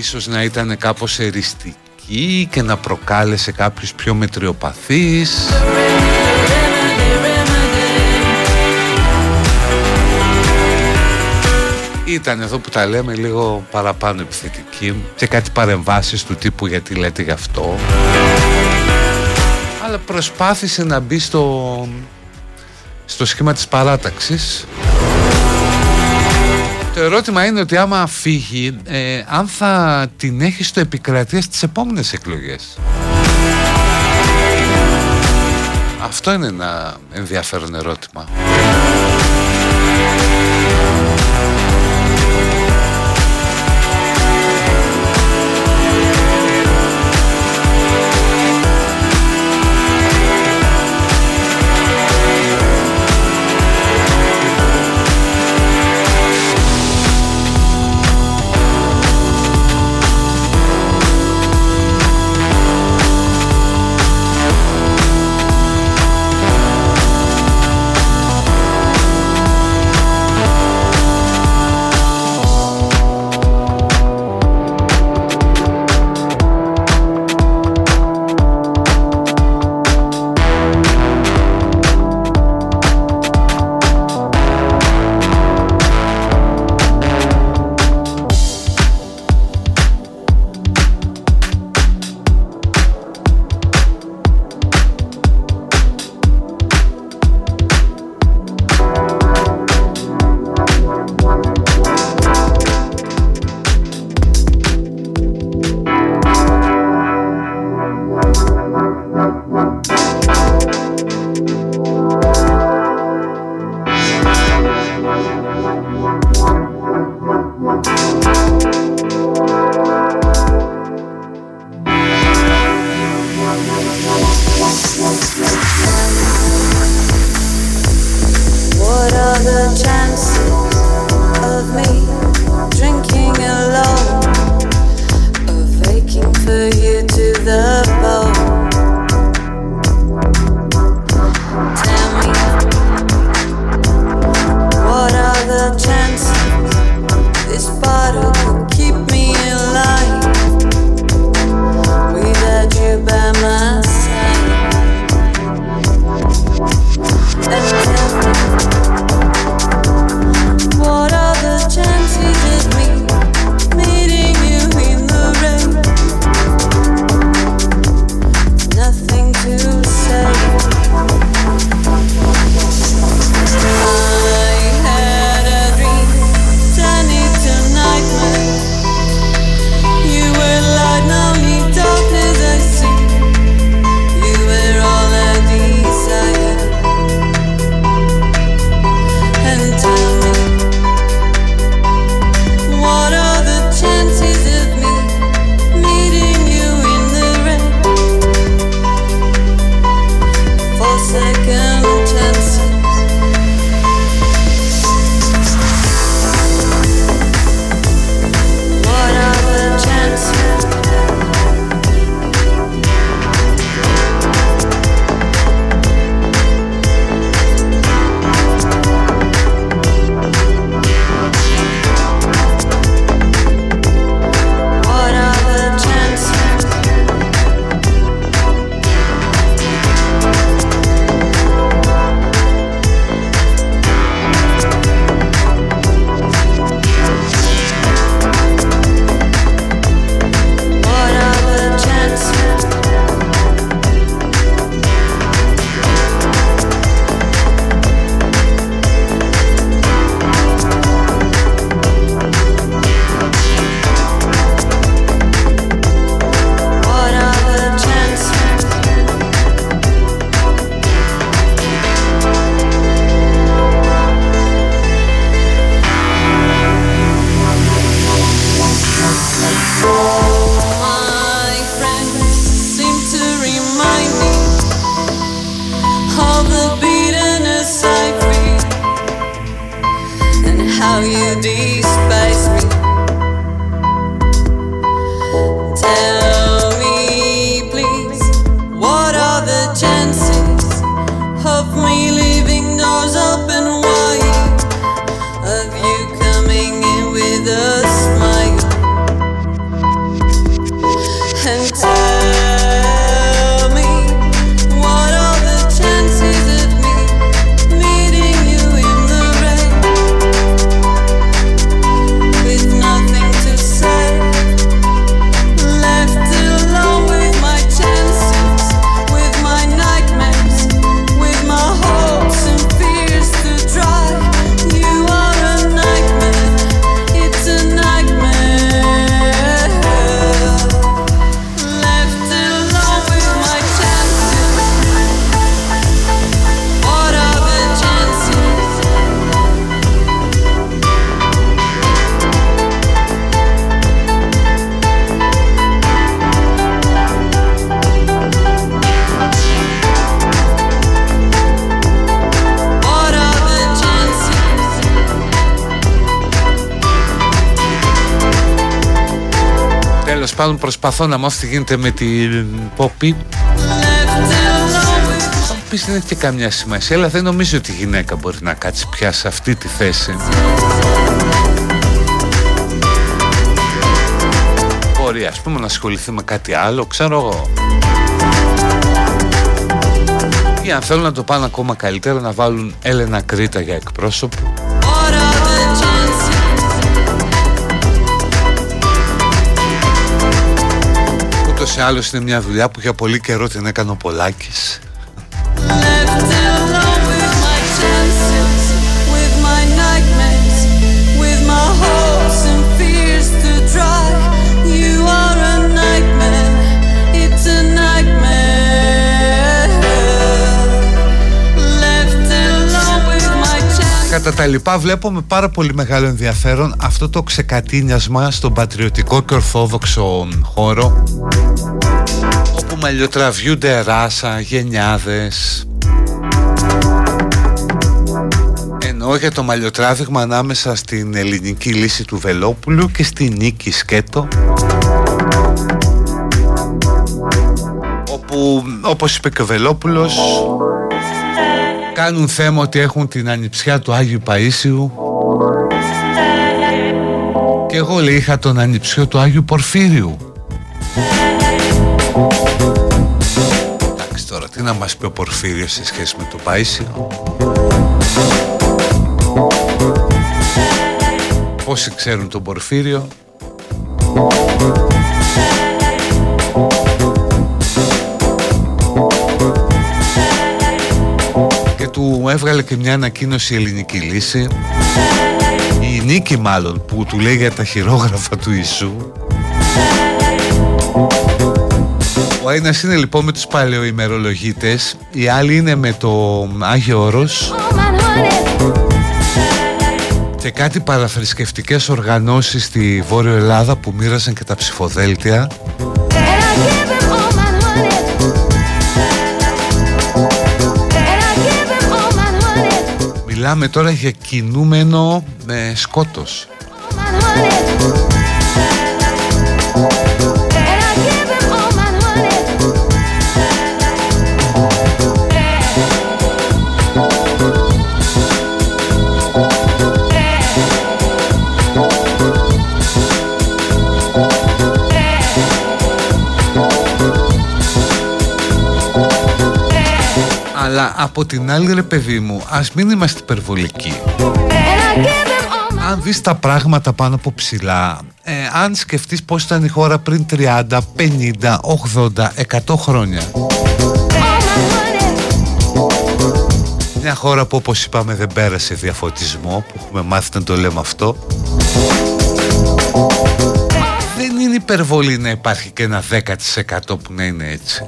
ίσως να ήταν κάπως εριστική και να προκάλεσε κάποιους πιο μετριοπαθείς. Ήταν εδώ που τα λέμε λίγο παραπάνω επιθετική και κάτι παρεμβάσεις του τύπου γιατί λέτε γι' αυτό. Αλλά προσπάθησε να μπει στο, στο σχήμα της παράταξης το ερώτημα είναι ότι άμα φύγει, ε, αν θα την έχεις στο επικρατεία στις επόμενες εκλογές; Αυτό είναι ένα ενδιαφέρον ερώτημα. Προσπαθώ να μάθω τι γίνεται με την Πόπη. Θα μου πεις δεν έχει και καμιά σημασία, αλλά δεν νομίζω ότι η γυναίκα μπορεί να κάτσει πια σε αυτή τη θέση. Μπορεί ας πούμε να ασχοληθεί με κάτι άλλο, ξέρω εγώ. Ή αν θέλουν να το πάνε ακόμα καλύτερα να βάλουν Έλενα Κρήτα για εκπρόσωπο Ούτως ή άλλως είναι μια δουλειά που για πολύ καιρό την έκανε ο Πολάκης τα λοιπά βλέπω με πάρα πολύ μεγάλο ενδιαφέρον αυτό το ξεκατίνιασμα στον πατριωτικό και ορθόδοξο χώρο όπου μαλλιοτραβιούνται ράσα, γενιάδες. Εννοώ για το μαλλιοτράβηγμα ανάμεσα στην ελληνική λύση του Βελόπουλου και στη Νίκη Σκέτο όπου όπως είπε και ο Βελόπουλος κάνουν θέμα ότι έχουν την ανιψιά του Άγιου Παΐσιου και εγώ λέει είχα τον ανιψιό του Άγιου Πορφύριου. Εντάξει τώρα τι να μας πει ο Πορφύριος σε σχέση με τον Παΐσιο Πόσοι ξέρουν τον Πορφύριο; Του έβγαλε και μια ανακοίνωση η ελληνική λύση. Η Νίκη μάλλον που του λέει για τα χειρόγραφα του Ιησού. Ο ένας είναι λοιπόν με τους παλαιοημερολογίτες Η άλλη είναι με το Άγιο Όρος. Και κάτι παραθρησκευτικές οργανώσεις στη Βόρειο Ελλάδα που μοίρασαν και τα ψηφοδέλτια Μιλάμε τώρα για κινούμενο με σκότος Αλλά από την άλλη ρε παιδί μου Ας μην είμαστε υπερβολικοί. Αν δεις τα πράγματα πάνω από ψηλά ε, Αν σκεφτείς πως ήταν η χώρα πριν 30, 50, 80, 100 χρόνια. Μια χώρα που όπως είπαμε δεν πέρασε διαφωτισμό Που έχουμε μάθει να το λέμε αυτό. Δεν είναι υπερβολή να υπάρχει και ένα 10% που να είναι έτσι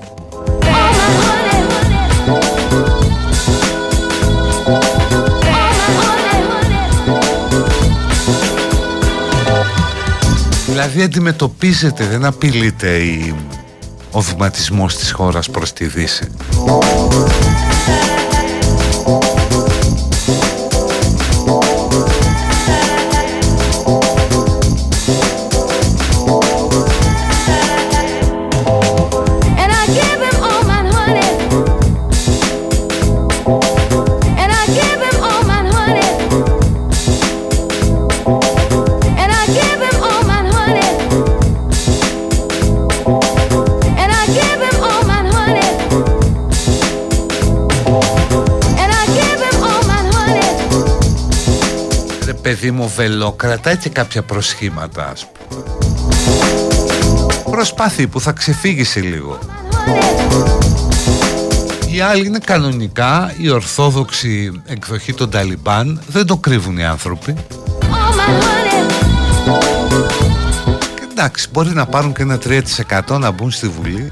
Δηλαδή αντιμετωπίζεται, δεν απειλείται η... ο βηματισμός της χώρας προς τη Δύση. Βελό κρατάει και κάποια προσχήματα ας πούμε. Προσπάθει που θα ξεφύγει σε λίγο. Η άλλη είναι κανονικά η ορθόδοξη εκδοχή των Ταλιμπάν. Δεν το κρύβουν οι άνθρωποι. Και εντάξει μπορεί να πάρουν και ένα 3% να μπουν στη Βουλή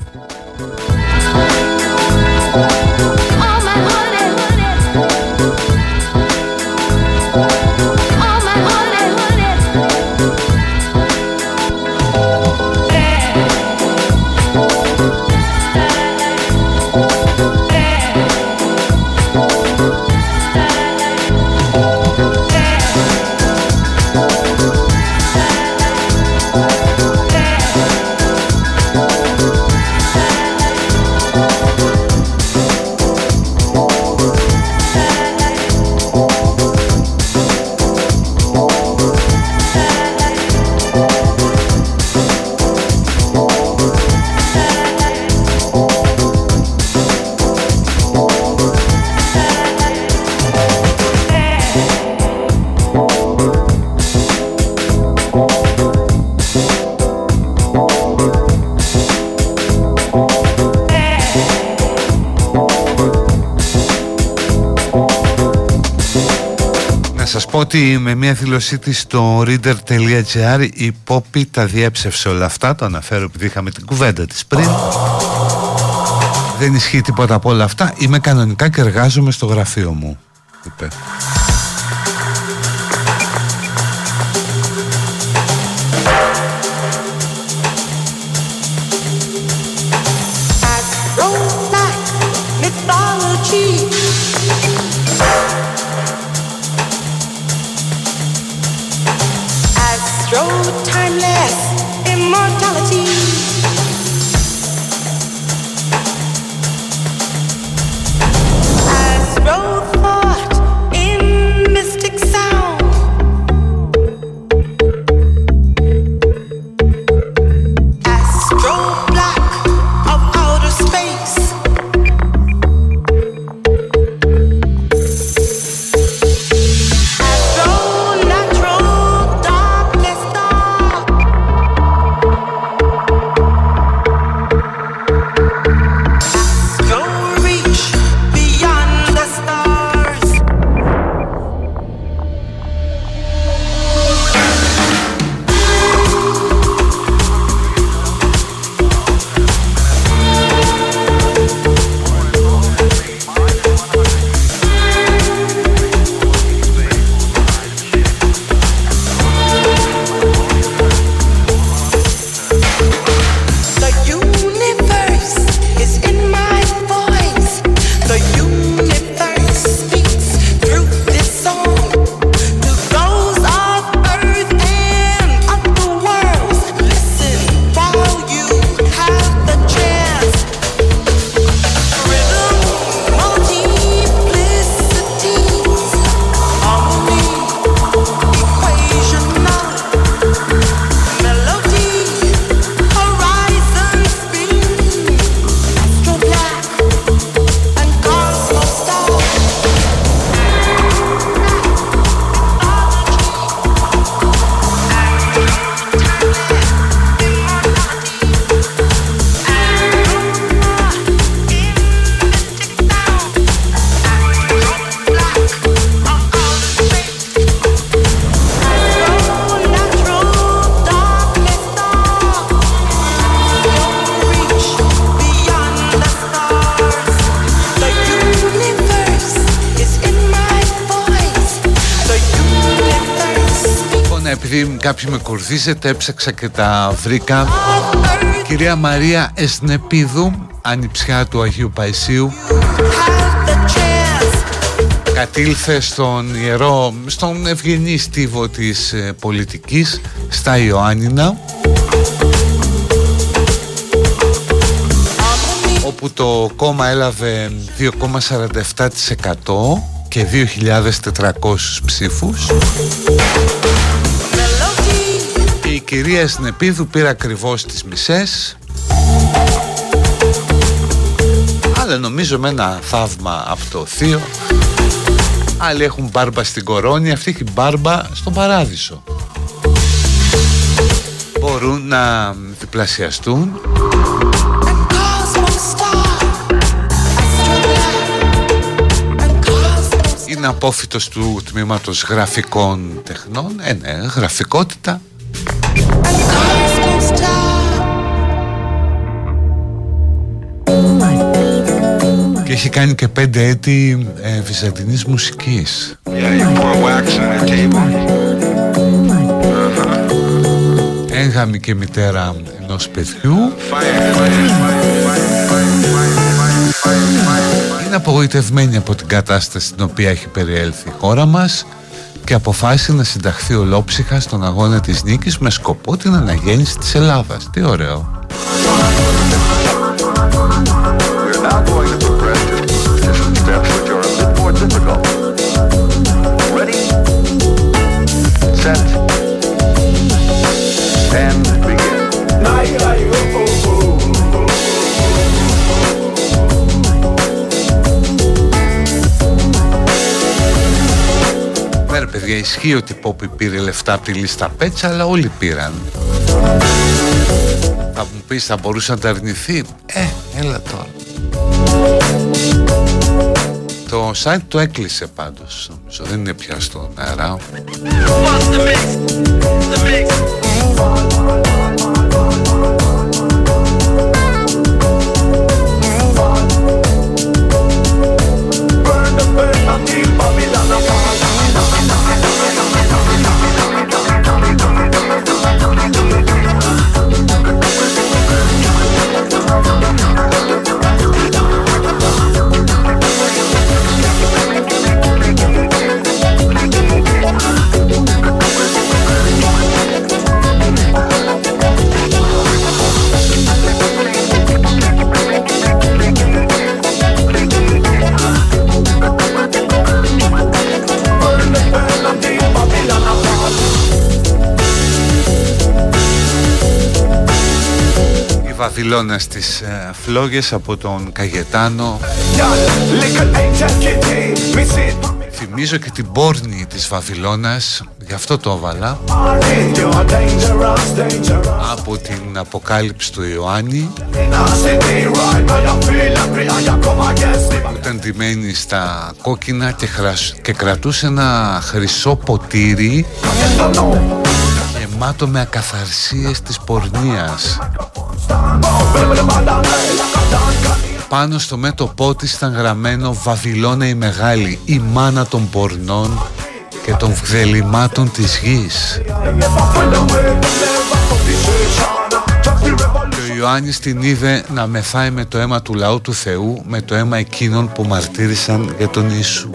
σας πω ότι με μια δηλωσή της στο reader.gr η Πόπη τα διέψευσε όλα αυτά, το αναφέρω επειδή είχαμε την κουβέντα της πριν. Δεν ισχύει τίποτα από όλα αυτά, είμαι κανονικά και εργάζομαι στο γραφείο μου, είπε. Κάποιοι με κουρδίζετε έψαξα και τα βρήκα. Κυρία Μαρία Εσνεπίδου Ανιψιά του Αγίου Παϊσίου. Κατήλθε στον ιερό Στον ευγενή στίβο της ε, πολιτικής Στα Ιωάννινα. Όπου το κόμμα έλαβε 2,47% και 2.400 ψήφους κυρία Συνεπίδου πήρε ακριβώς τις μισές. Αλλά νομίζω με ένα θαύμα από το θείο. Άλλοι έχουν μπάρμπα στην κορώνη αυτή έχει μπάρμπα στον παράδεισο. Μπορούν να διπλασιαστούν. Είναι απόφυτος του τμήματος γραφικών τεχνών. Ε, ναι, γραφικότητα και έχει κάνει και πέντε έτη ε, βυζαντινής μουσικής. Έγαμη και μητέρα ενός παιδιού. Είναι απογοητευμένη από την κατάσταση στην οποία έχει περιέλθει η χώρα μας και αποφάσισε να συνταχθεί ολόψυχα στον αγώνα της νίκης με σκοπό την αναγέννηση της Ελλάδας. Τι ωραίο. Παιδιά ισχύει ότι η Πόπη πήρε λεφτά από τη λίστα Πέτσα αλλά όλοι πήραν. Θα μου πεις θα μπορούσε να τα αρνηθεί; Ε, έλα τώρα. Το site το έκλεισε πάντως νομίζω. Δεν είναι πια στον αέρα Βαβυλώνα στις ε, φλόγες από τον Καγετάνο. Θυμίζω και την πόρνη της Βαβυλώνας Γι' αυτό το έβαλα. Από την αποκάλυψη του Ιωάννη. Που ήταν ντυμένη στα κόκκινα και, και κρατούσε ένα χρυσό ποτήρι Γεμάτο με ακαθαρσίες της πορνείας πάνω στο μέτωπό της ήταν γραμμένο Βαβυλώνα η Μεγάλη, η μάνα των πορνών και των βδελημάτων της γης. Και ο Ιωάννης την είδε να μεθάει με το αίμα του λαού του Θεού, με το αίμα εκείνων που μαρτύρησαν για τον Ιησού.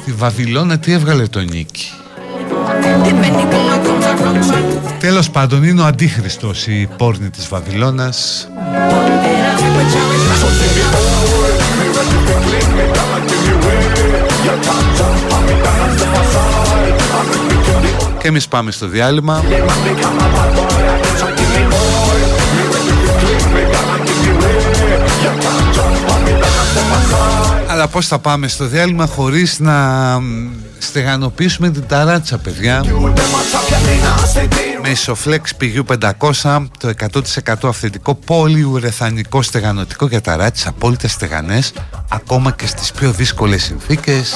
Στη Βαβυλώνα τι έβγαλε το νίκη; Τέλος πάντων είναι ο Αντίχριστος η πόρνη της Βαβυλώνας. Και εμείς πάμε στο διάλειμμα Αλλά πώς θα πάμε στο διάλειμμα χωρίς να στεγανοποιήσουμε την ταράτσα παιδιά. Με ισοφλέξ πηγιού 500 το 100% αυθεντικό πολυουρεθανικό στεγανοτικό για ταράτσες απόλυτα στεγανές ακόμα και στις πιο δύσκολες συνθήκες.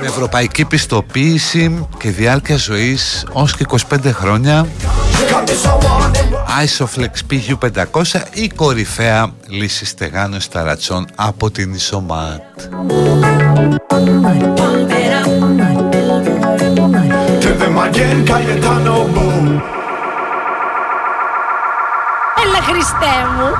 Με ευρωπαϊκή πιστοποίηση και διάρκεια ζωής ως και 25 χρόνια Isoflex PU500 η κορυφαία λύση στεγάνωσης ταρατσών από την Ισομάτ. Έλα Χριστέ μου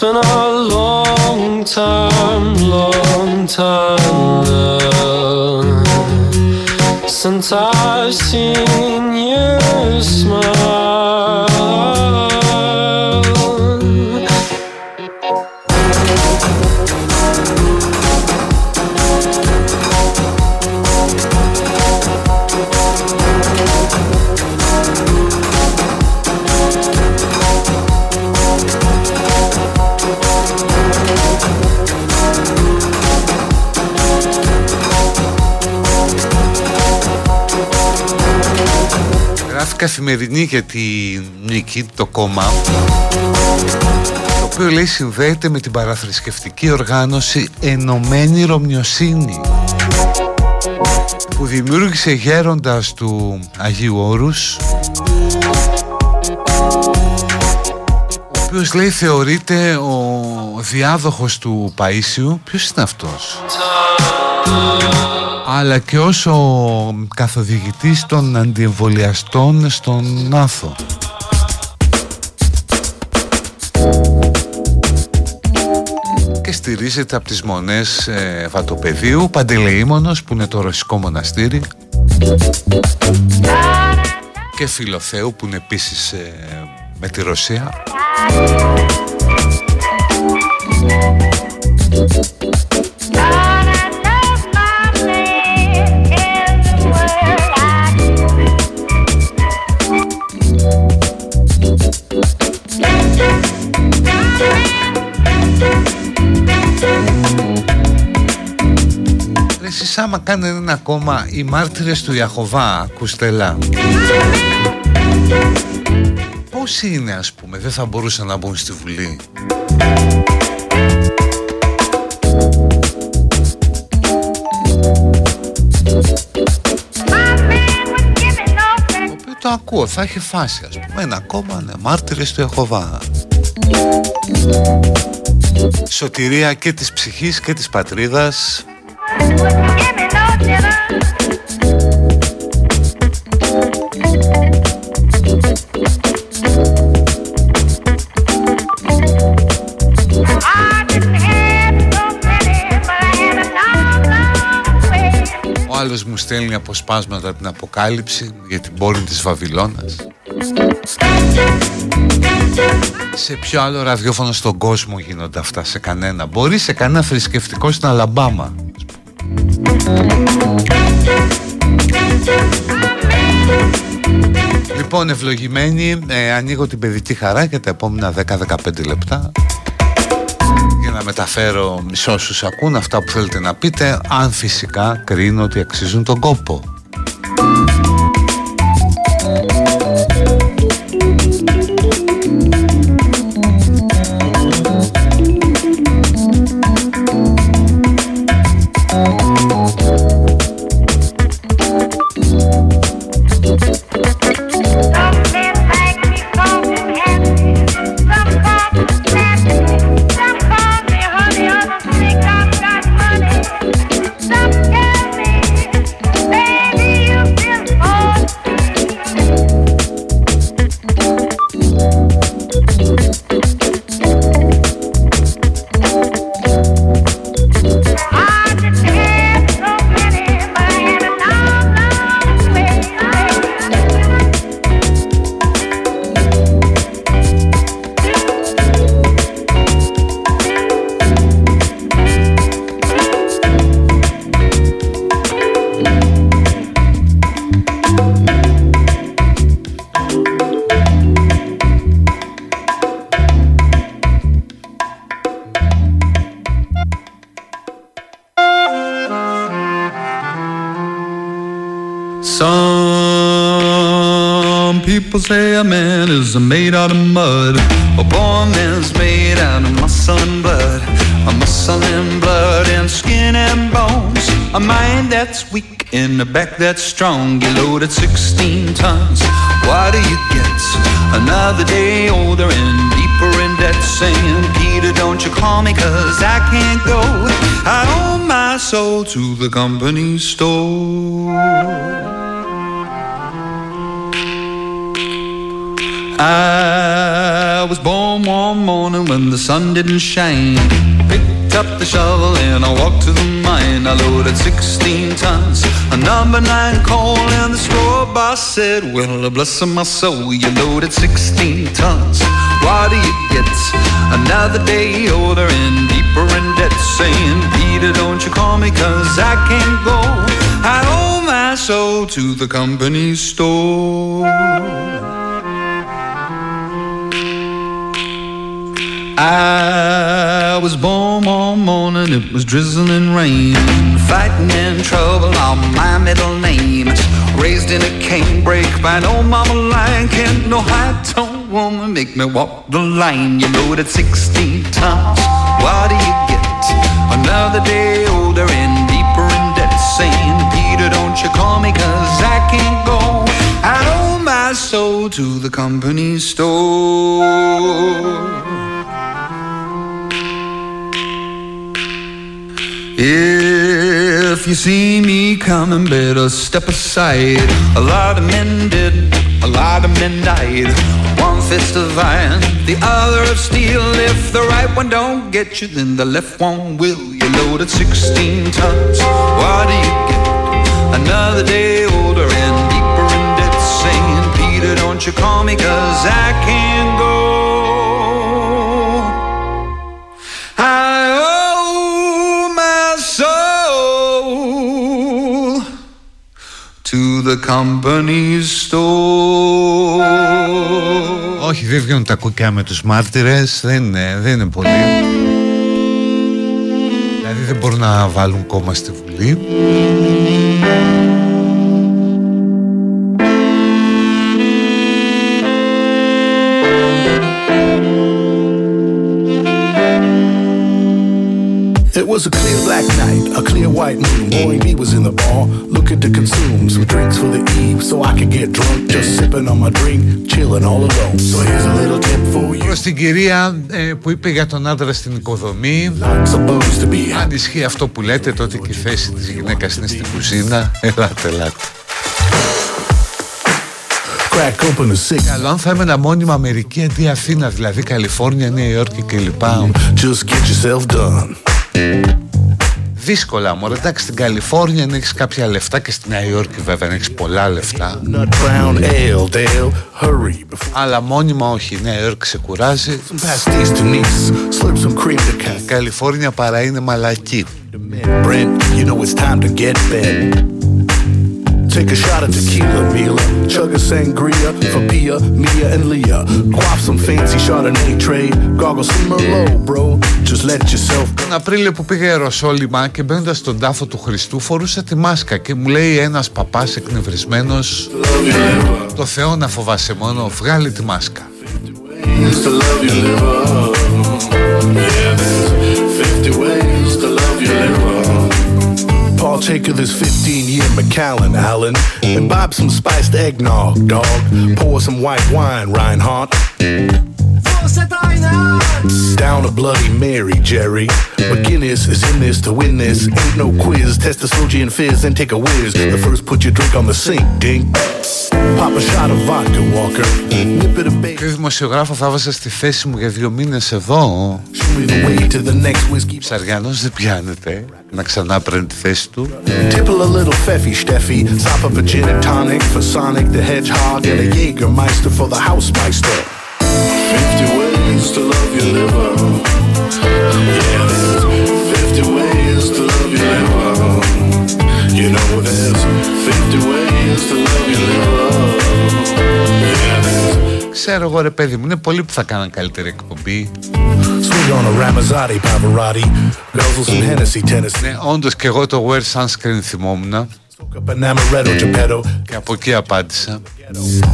been a long time, long time now since I've seen you smile. Καθημερινή για τη νίκη, το κόμμα. Το οποίο λέει συνδέεται με την παραθρησκευτική οργάνωση Ενωμένη Ρωμιοσύνη που δημιούργησε γέροντας του Αγίου Όρους ο οποίος λέει θεωρείται ο διάδοχος του Παΐσιου ποιος είναι αυτός; Αλλά και ως ο καθοδηγητής των αντιεμβολιαστών στον Άθο. Και στηρίζεται από τις μονές ε, Βατοπεδίου, Παντελεήμονος που είναι το ρωσικό μοναστήρι και Φιλοθέου που είναι επίσης ε, με τη Ρωσία. Εσείς άμα κάνετε ένα κόμμα οι μάρτυρες του Ιαχωβά Κουστελά Πόσοι είναι ας πούμε δεν θα μπορούσαν να μπουν στη Βουλή; Το ακούω, θα έχει φάση ας πούμε ένα κόμμα ναι, μάρτυρες του Ιαχωβά. Σωτηρία και της ψυχής και της πατρίδας. ο άλλος μου στέλνει αποσπάσματα την αποκάλυψη για την πόλη της Βαβυλώνας. Σε ποιο άλλο ραδιόφωνο στον κόσμο γίνονται αυτά σε κανένα. Μπορεί σε κανένα θρησκευτικό στην Αλαμπάμα Λοιπόν ευλογημένη ε, Ανοίγω την παιδική χαρά για τα επόμενα 10-15 λεπτά Για να μεταφέρω μισό όσους ακούν αυτά που θέλετε να πείτε Αν φυσικά κρίνω ότι αξίζουν τον κόπο is made out of mud. A poor man's made out of muscle and blood. A muscle and blood and skin and bones. A mind that's weak and a back that's strong. You load loaded 16 tons. What do you get? Another day older and deeper in debt. Saying, Peter, don't you call me, cause I can't go. I owe my soul to the company store. One morning when the sun didn't shine. Picked up the shovel and I walked to the mine. I loaded 16 tons, a number nine coal, and the straw boss said, Well, bless my soul, you loaded 16 tons. What do you get? Another day older and deeper in debt, saying, Peter, don't you call me, cause I can't go. I owe my soul to the company store. I was born one morning, it was drizzling rain. Fighting in trouble on my middle name. Raised in a canebrake by an old mama lion. Can't no high tone woman make me walk the line. You loaded 16 times, What do you get? Another day older and deeper in debt. Saying, Peter, don't you call me, cause I can't go. I owe my soul to the company store. You see me coming, better step aside. A lot of men did, a lot of men died. One fist of iron, the other of steel. If the right one don't get you, then the left one will. You loaded 16 tons. What do you get? Another day older and deeper in debt. Saying, Peter, don't you call me, cause I can't go. The company store. Όχι, δεν βγαίνουν τα κουκιά με τους μάρτυρες, δεν είναι, δεν είναι πολύ. Δηλαδή δεν μπορούν να βάλουν κόμμα στη Βουλή. Προ Προς την κυρία ε, που είπε για τον άντρα στην οικοδομή Αν ισχύει αυτό που λέτε τότε και η θέση της γυναίκας είναι στην κουζίνα Ελάτε, ελάτε. Καλό αν θα να μόνιμα Αμερική αντί Αθήνα, δηλαδή Καλιφόρνια, Νέα Υόρκη κλπ. Just get yourself done. Δύσκολα μωρέ Εντάξει στην Καλιφόρνια αν έχεις κάποια λεφτά Και στη Νέα Υόρκη βέβαια αν έχεις πολλά λεφτά Nut brown ale, Dale. Hurry before Αλλά μόνιμα όχι Η Νέα Υόρκη σε κουράζει some pasties to Nice. Slip some cream to Cass. Η Καλιφόρνια παρά είναι μαλακή τον Απρίλιο που πήγα αεροσόλυμα και μπαίνοντας στον τάφο του Χριστού φορούσε τη μάσκα και μου λέει ένας παπάς εκνευρισμένος. Το Θεό να φοβάσαι μόνο, βγάλει τη μάσκα. Partake of this 15 year Macallan, Allen. And bob some spiced eggnog, dog. Pour some white wine, Reinhardt. Down a Bloody Mary, Jerry. But Guinness is in this to win this. Ain't no quiz. Test the soji and fizz, then take a whiz. But first, put your drink on the sink, dink. Pop a shot of vodka, Walker. Nip it a bait. Και δημοσιογράφο θα βάζα στη θέση μου για δύο μήνες εδώ Show me the way to the next whiskey. Ψαριανός δεν πιάνεται να ξανά παίρνει τη θέση του Tipple a little Feffy Steffi. Sop up a gin and tonic for Sonic the Hedgehog. And a Jägermeister for the Housemeister. Ξέρω εγώ ρε παιδί μου, είναι πολλοί που θα κάναν καλύτερη εκπομπή Sweet on a Ramazzotti Pavarotti. Guzzle some Hennessy, Tennessee. Ναι, όντως και εγώ το Wear Sunscreen θυμόμουν Soak up an amaretto, Geppetto. και από εκεί απάντησα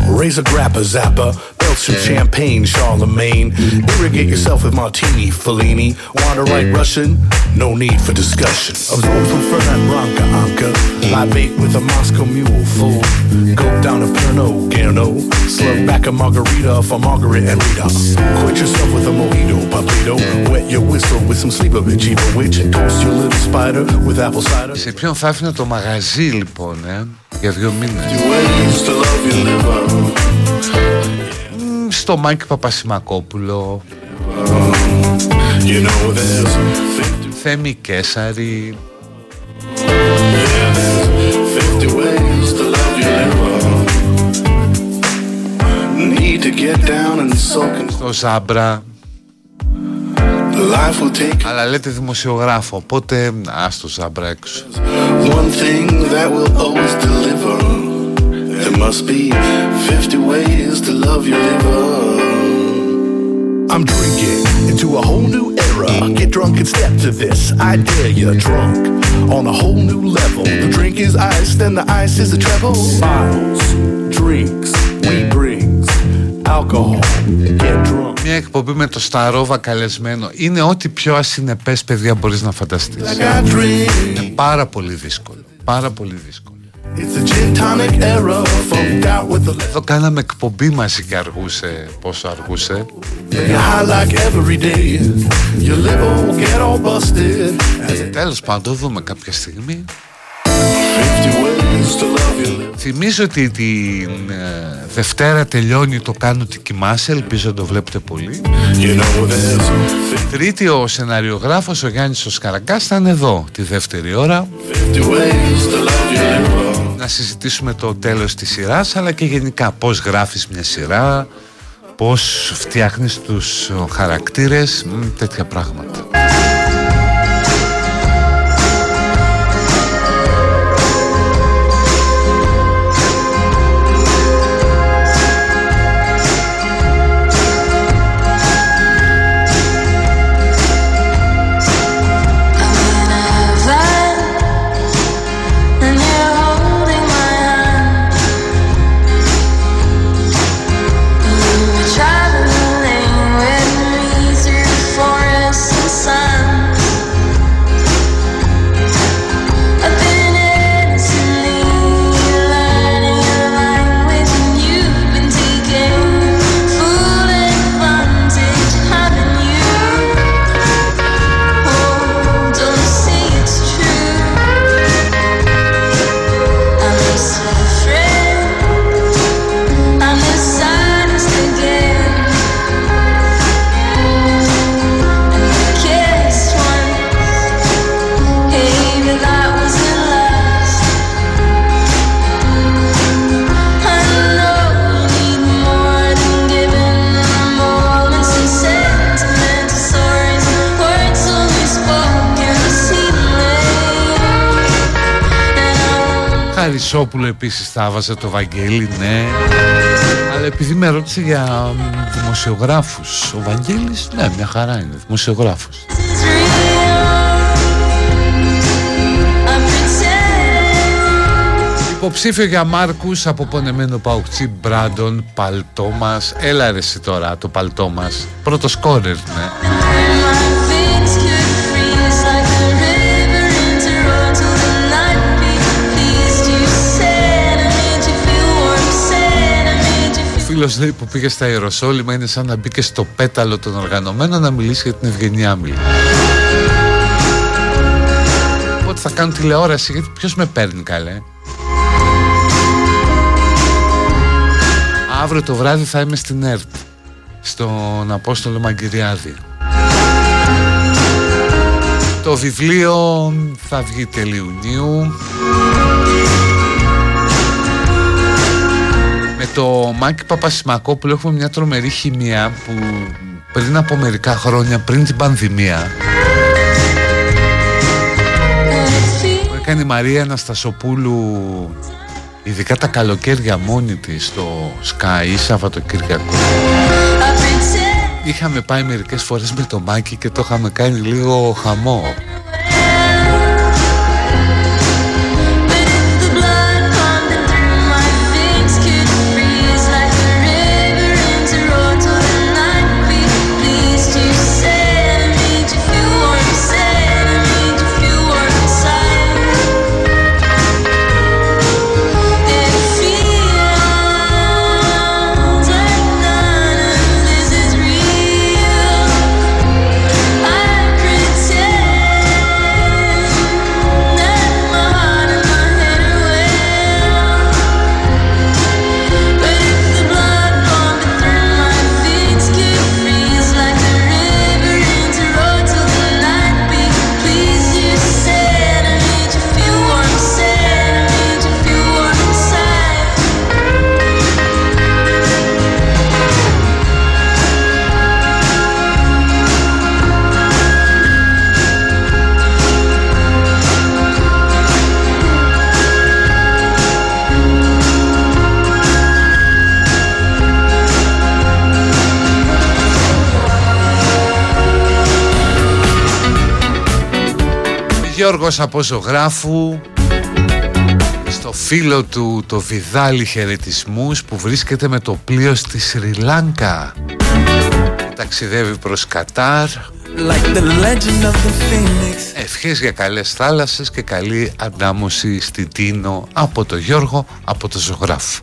Raise a grappa zappa, belt some champagne, Charlemagne. Irrigate yourself with martini, Fellini. Want to write Russian? No need for discussion. Absorb some Fernand Branca, Anka. Libate with a Moscow mule full. Go down to Pernod, Gano. Slug back a margarita for Margaret and Rita. Quench yourself with a mojito, Pablito. Wet your whistle with some sleeper bitch, Eva witch. Toast your little spider with apple cider. Σε ποιον θα άφηνα το μαγαζί λοιπόν ε, στο Μάικ Παπασημακόπουλο. You know Θέμη Κέσαρη. στο Ζάμπρα. αλλά λέτε δημοσιογράφο οπότε ας το Ζάμπρα έξω one thing that will always deliver. There must be 50 ways to love your liver. I'm drinking into a whole new era. Get drunk and step to this. I dare you, drunk on a whole new level. The drink is ice, then the ice is a treble. Bottles, drinks, we brings alcohol. Get drunk. Μια εκπομπή με το Σταρόβα καλεσμένο είναι ό,τι πιο ασυνεπές παιδιά μπορείς να φανταστείς Like I dream. Πάρα πολύ δύσκολο Πάρα πολύ δύσκολο It's a gin tonic era. Funked out with the Εδώ κάναμε εκπομπή μαζί και αργούσε Πόσο αργούσε You're high like every day. Your liver will get all busted. As it Τέλος πάντων το δούμε κάποια στιγμή 50 ways to love your liver. Θυμίζω ότι την ε, Δευτέρα τελειώνει το κάνω τι κοιμάσαι Ελπίζω να το βλέπετε πολύ. You know there's Τρίτη ο σεναριογράφος ο Γιάννης ο Σκαραγκάς θα είναι εδώ τη δεύτερη ώρα. 50 ways to love your liver. να συζητήσουμε το τέλος της σειράς αλλά και γενικά πώς γράφεις μια σειρά πώς φτιάχνεις τους ε, χαρακτήρες μ, τέτοια πράγματα I Χαρισόπουλο επίσης θα έβαζε το Βαγγέλη ναι. Αλλά επειδή με ρώτησε για μ, δημοσιογράφους ο Βαγγέλης ναι μια χαρά είναι δημοσιογράφος. This is real. I pretend Υποψήφιο για Μάρκους από πονεμένο παουκτσί Μπράντον παλτό μας Έλα ρε εσύ τώρα το παλτό μας Πρώτος σκόρερ ναι φίλος λέει που πήγε στα Ιεροσόλυμα είναι σαν να μπήκε στο πέταλο των οργανωμένων να μιλήσει για την Ευγενιά Μίλη. Οπότε θα κάνω τηλεόραση γιατί ποιος με παίρνει καλέ; Αύριο το βράδυ θα είμαι στην ΕΡΤ στον Απόστολο Μαγκυριάδη. Το βιβλίο θα βγει τέλη το Μάκη Παπασημακόπουλο έχουμε μια τρομερή χημεία που πριν από μερικά χρόνια, πριν την πανδημία, που έκανε η Μαρία Αναστασοπούλου ειδικά τα καλοκαίρια μόνη της στο Sky Σαββατοκύριακο. I pretend Είχαμε πάει μερικές φορές με το Μάκη και το είχαμε κάνει λίγο χαμό. Γιώργος από Ζωγράφου στο φίλο του το Βιδάλι χαιρετισμούς που βρίσκεται με το πλοίο στη Σριλάνκα ταξιδεύει προς Κατάρ. Like για καλές θάλασσες και καλή αντάμωση στη Τίνο από το Γιώργο από το Ζωγράφο.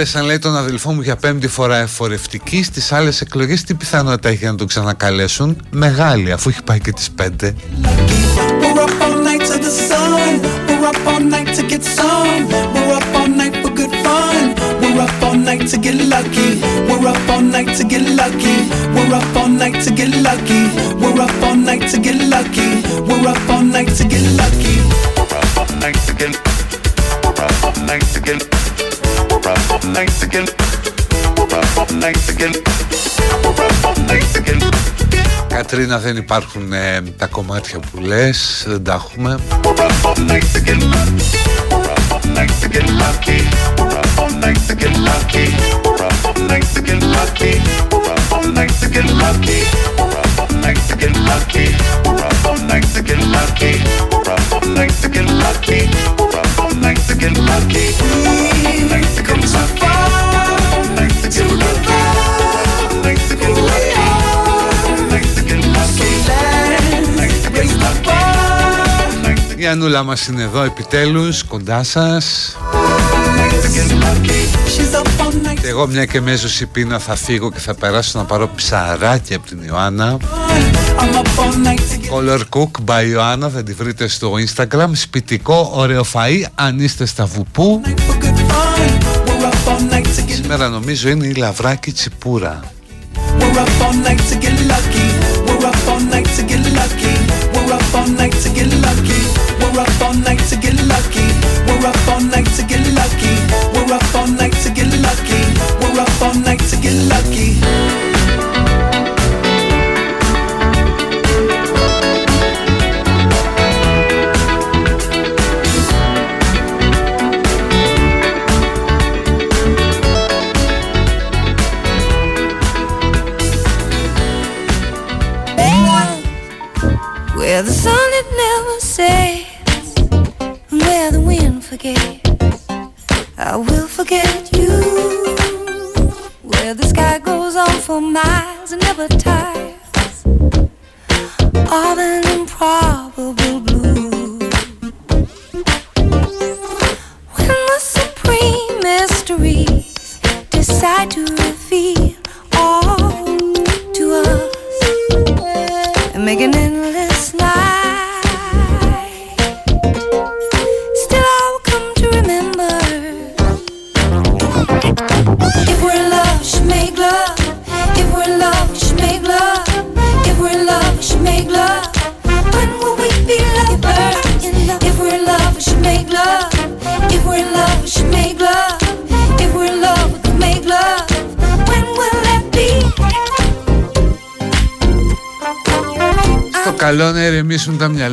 κάλεσαν λέει τον αδελφό μου για πέμπτη φορά εφορευτική στις άλλες εκλογές τι πιθανότητα έχει να τον ξανακαλέσουν μεγάλη αφού έχει πάει και τις πέντε Κατρίνα δεν υπάρχουν ε, τα κομμάτια που λες, δεν τα έχουμε. Η Ανούλα μας είναι εδώ επιτέλους, κοντά σας. Και εγώ μια και μέσω πίνα θα φύγω και θα περάσω να πάρω ψαράκι από την Ιωάννα. Color Cook by Ιωάννα θα τη βρείτε στο Instagram. Σπιτικό, ωραίο φαΐ, αν είστε στα βουπού σήμερα νομίζω είναι η Λαβράκη Τσιπούρα. We're up all night to get Where the sun it never sets. And where the wind forgets I will forget you. Where the sky goes on for miles and never tires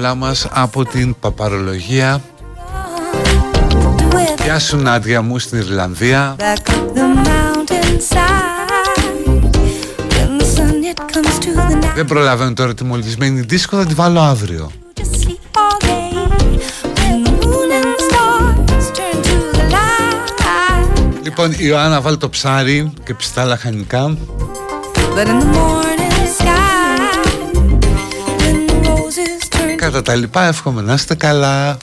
ηρεμήσουν τα μυαλά μας από την παπαρολογία Γεια σου Νάντια μου στην Ιρλανδία Back up the mountainside. When the sun it comes to the night, Δεν προλαβαίνω τώρα τη μολυσμένη δίσκο, θα τη βάλω αύριο just sleep all day. When the moon and the stars turn to the light. Λοιπόν, η Ιωάννα βάλει το ψάρι και πιστά λαχανικά But in the morning Κατά τα λοιπά, εύχομαι να είστε καλά.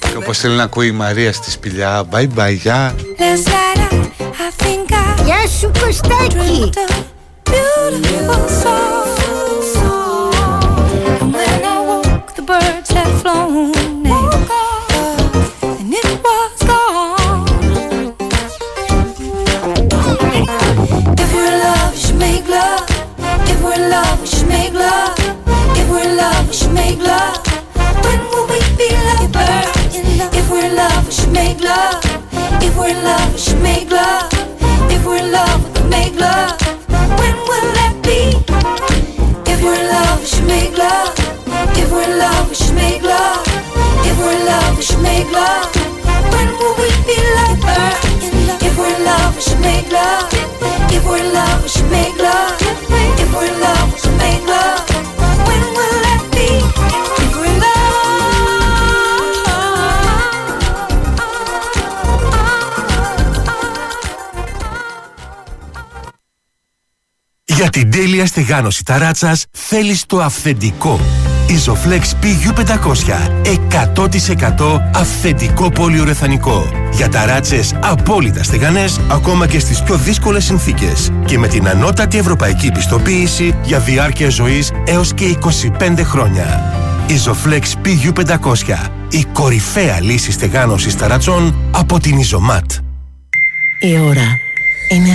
Και όπως θέλει να ακούει η Μαρία στη σπηλιά Bye bye, γεια. Last night I, I think I Γεια σου Κωστάκη. Για την τέλεια στεγάνωση ταράτσας θέλεις το αυθεντικό. Isoflex PU500 100% αυθεντικό πολυουρεθανικό. Για ταράτσες απόλυτα στεγανές ακόμα και στις πιο δύσκολες συνθήκες. Και με την ανώτατη ευρωπαϊκή πιστοποίηση για διάρκεια ζωής έως και 25 χρόνια. Isoflex PU500 η κορυφαία λύση στεγάνωσης ταρατσών από την Isomat. Η ώρα είναι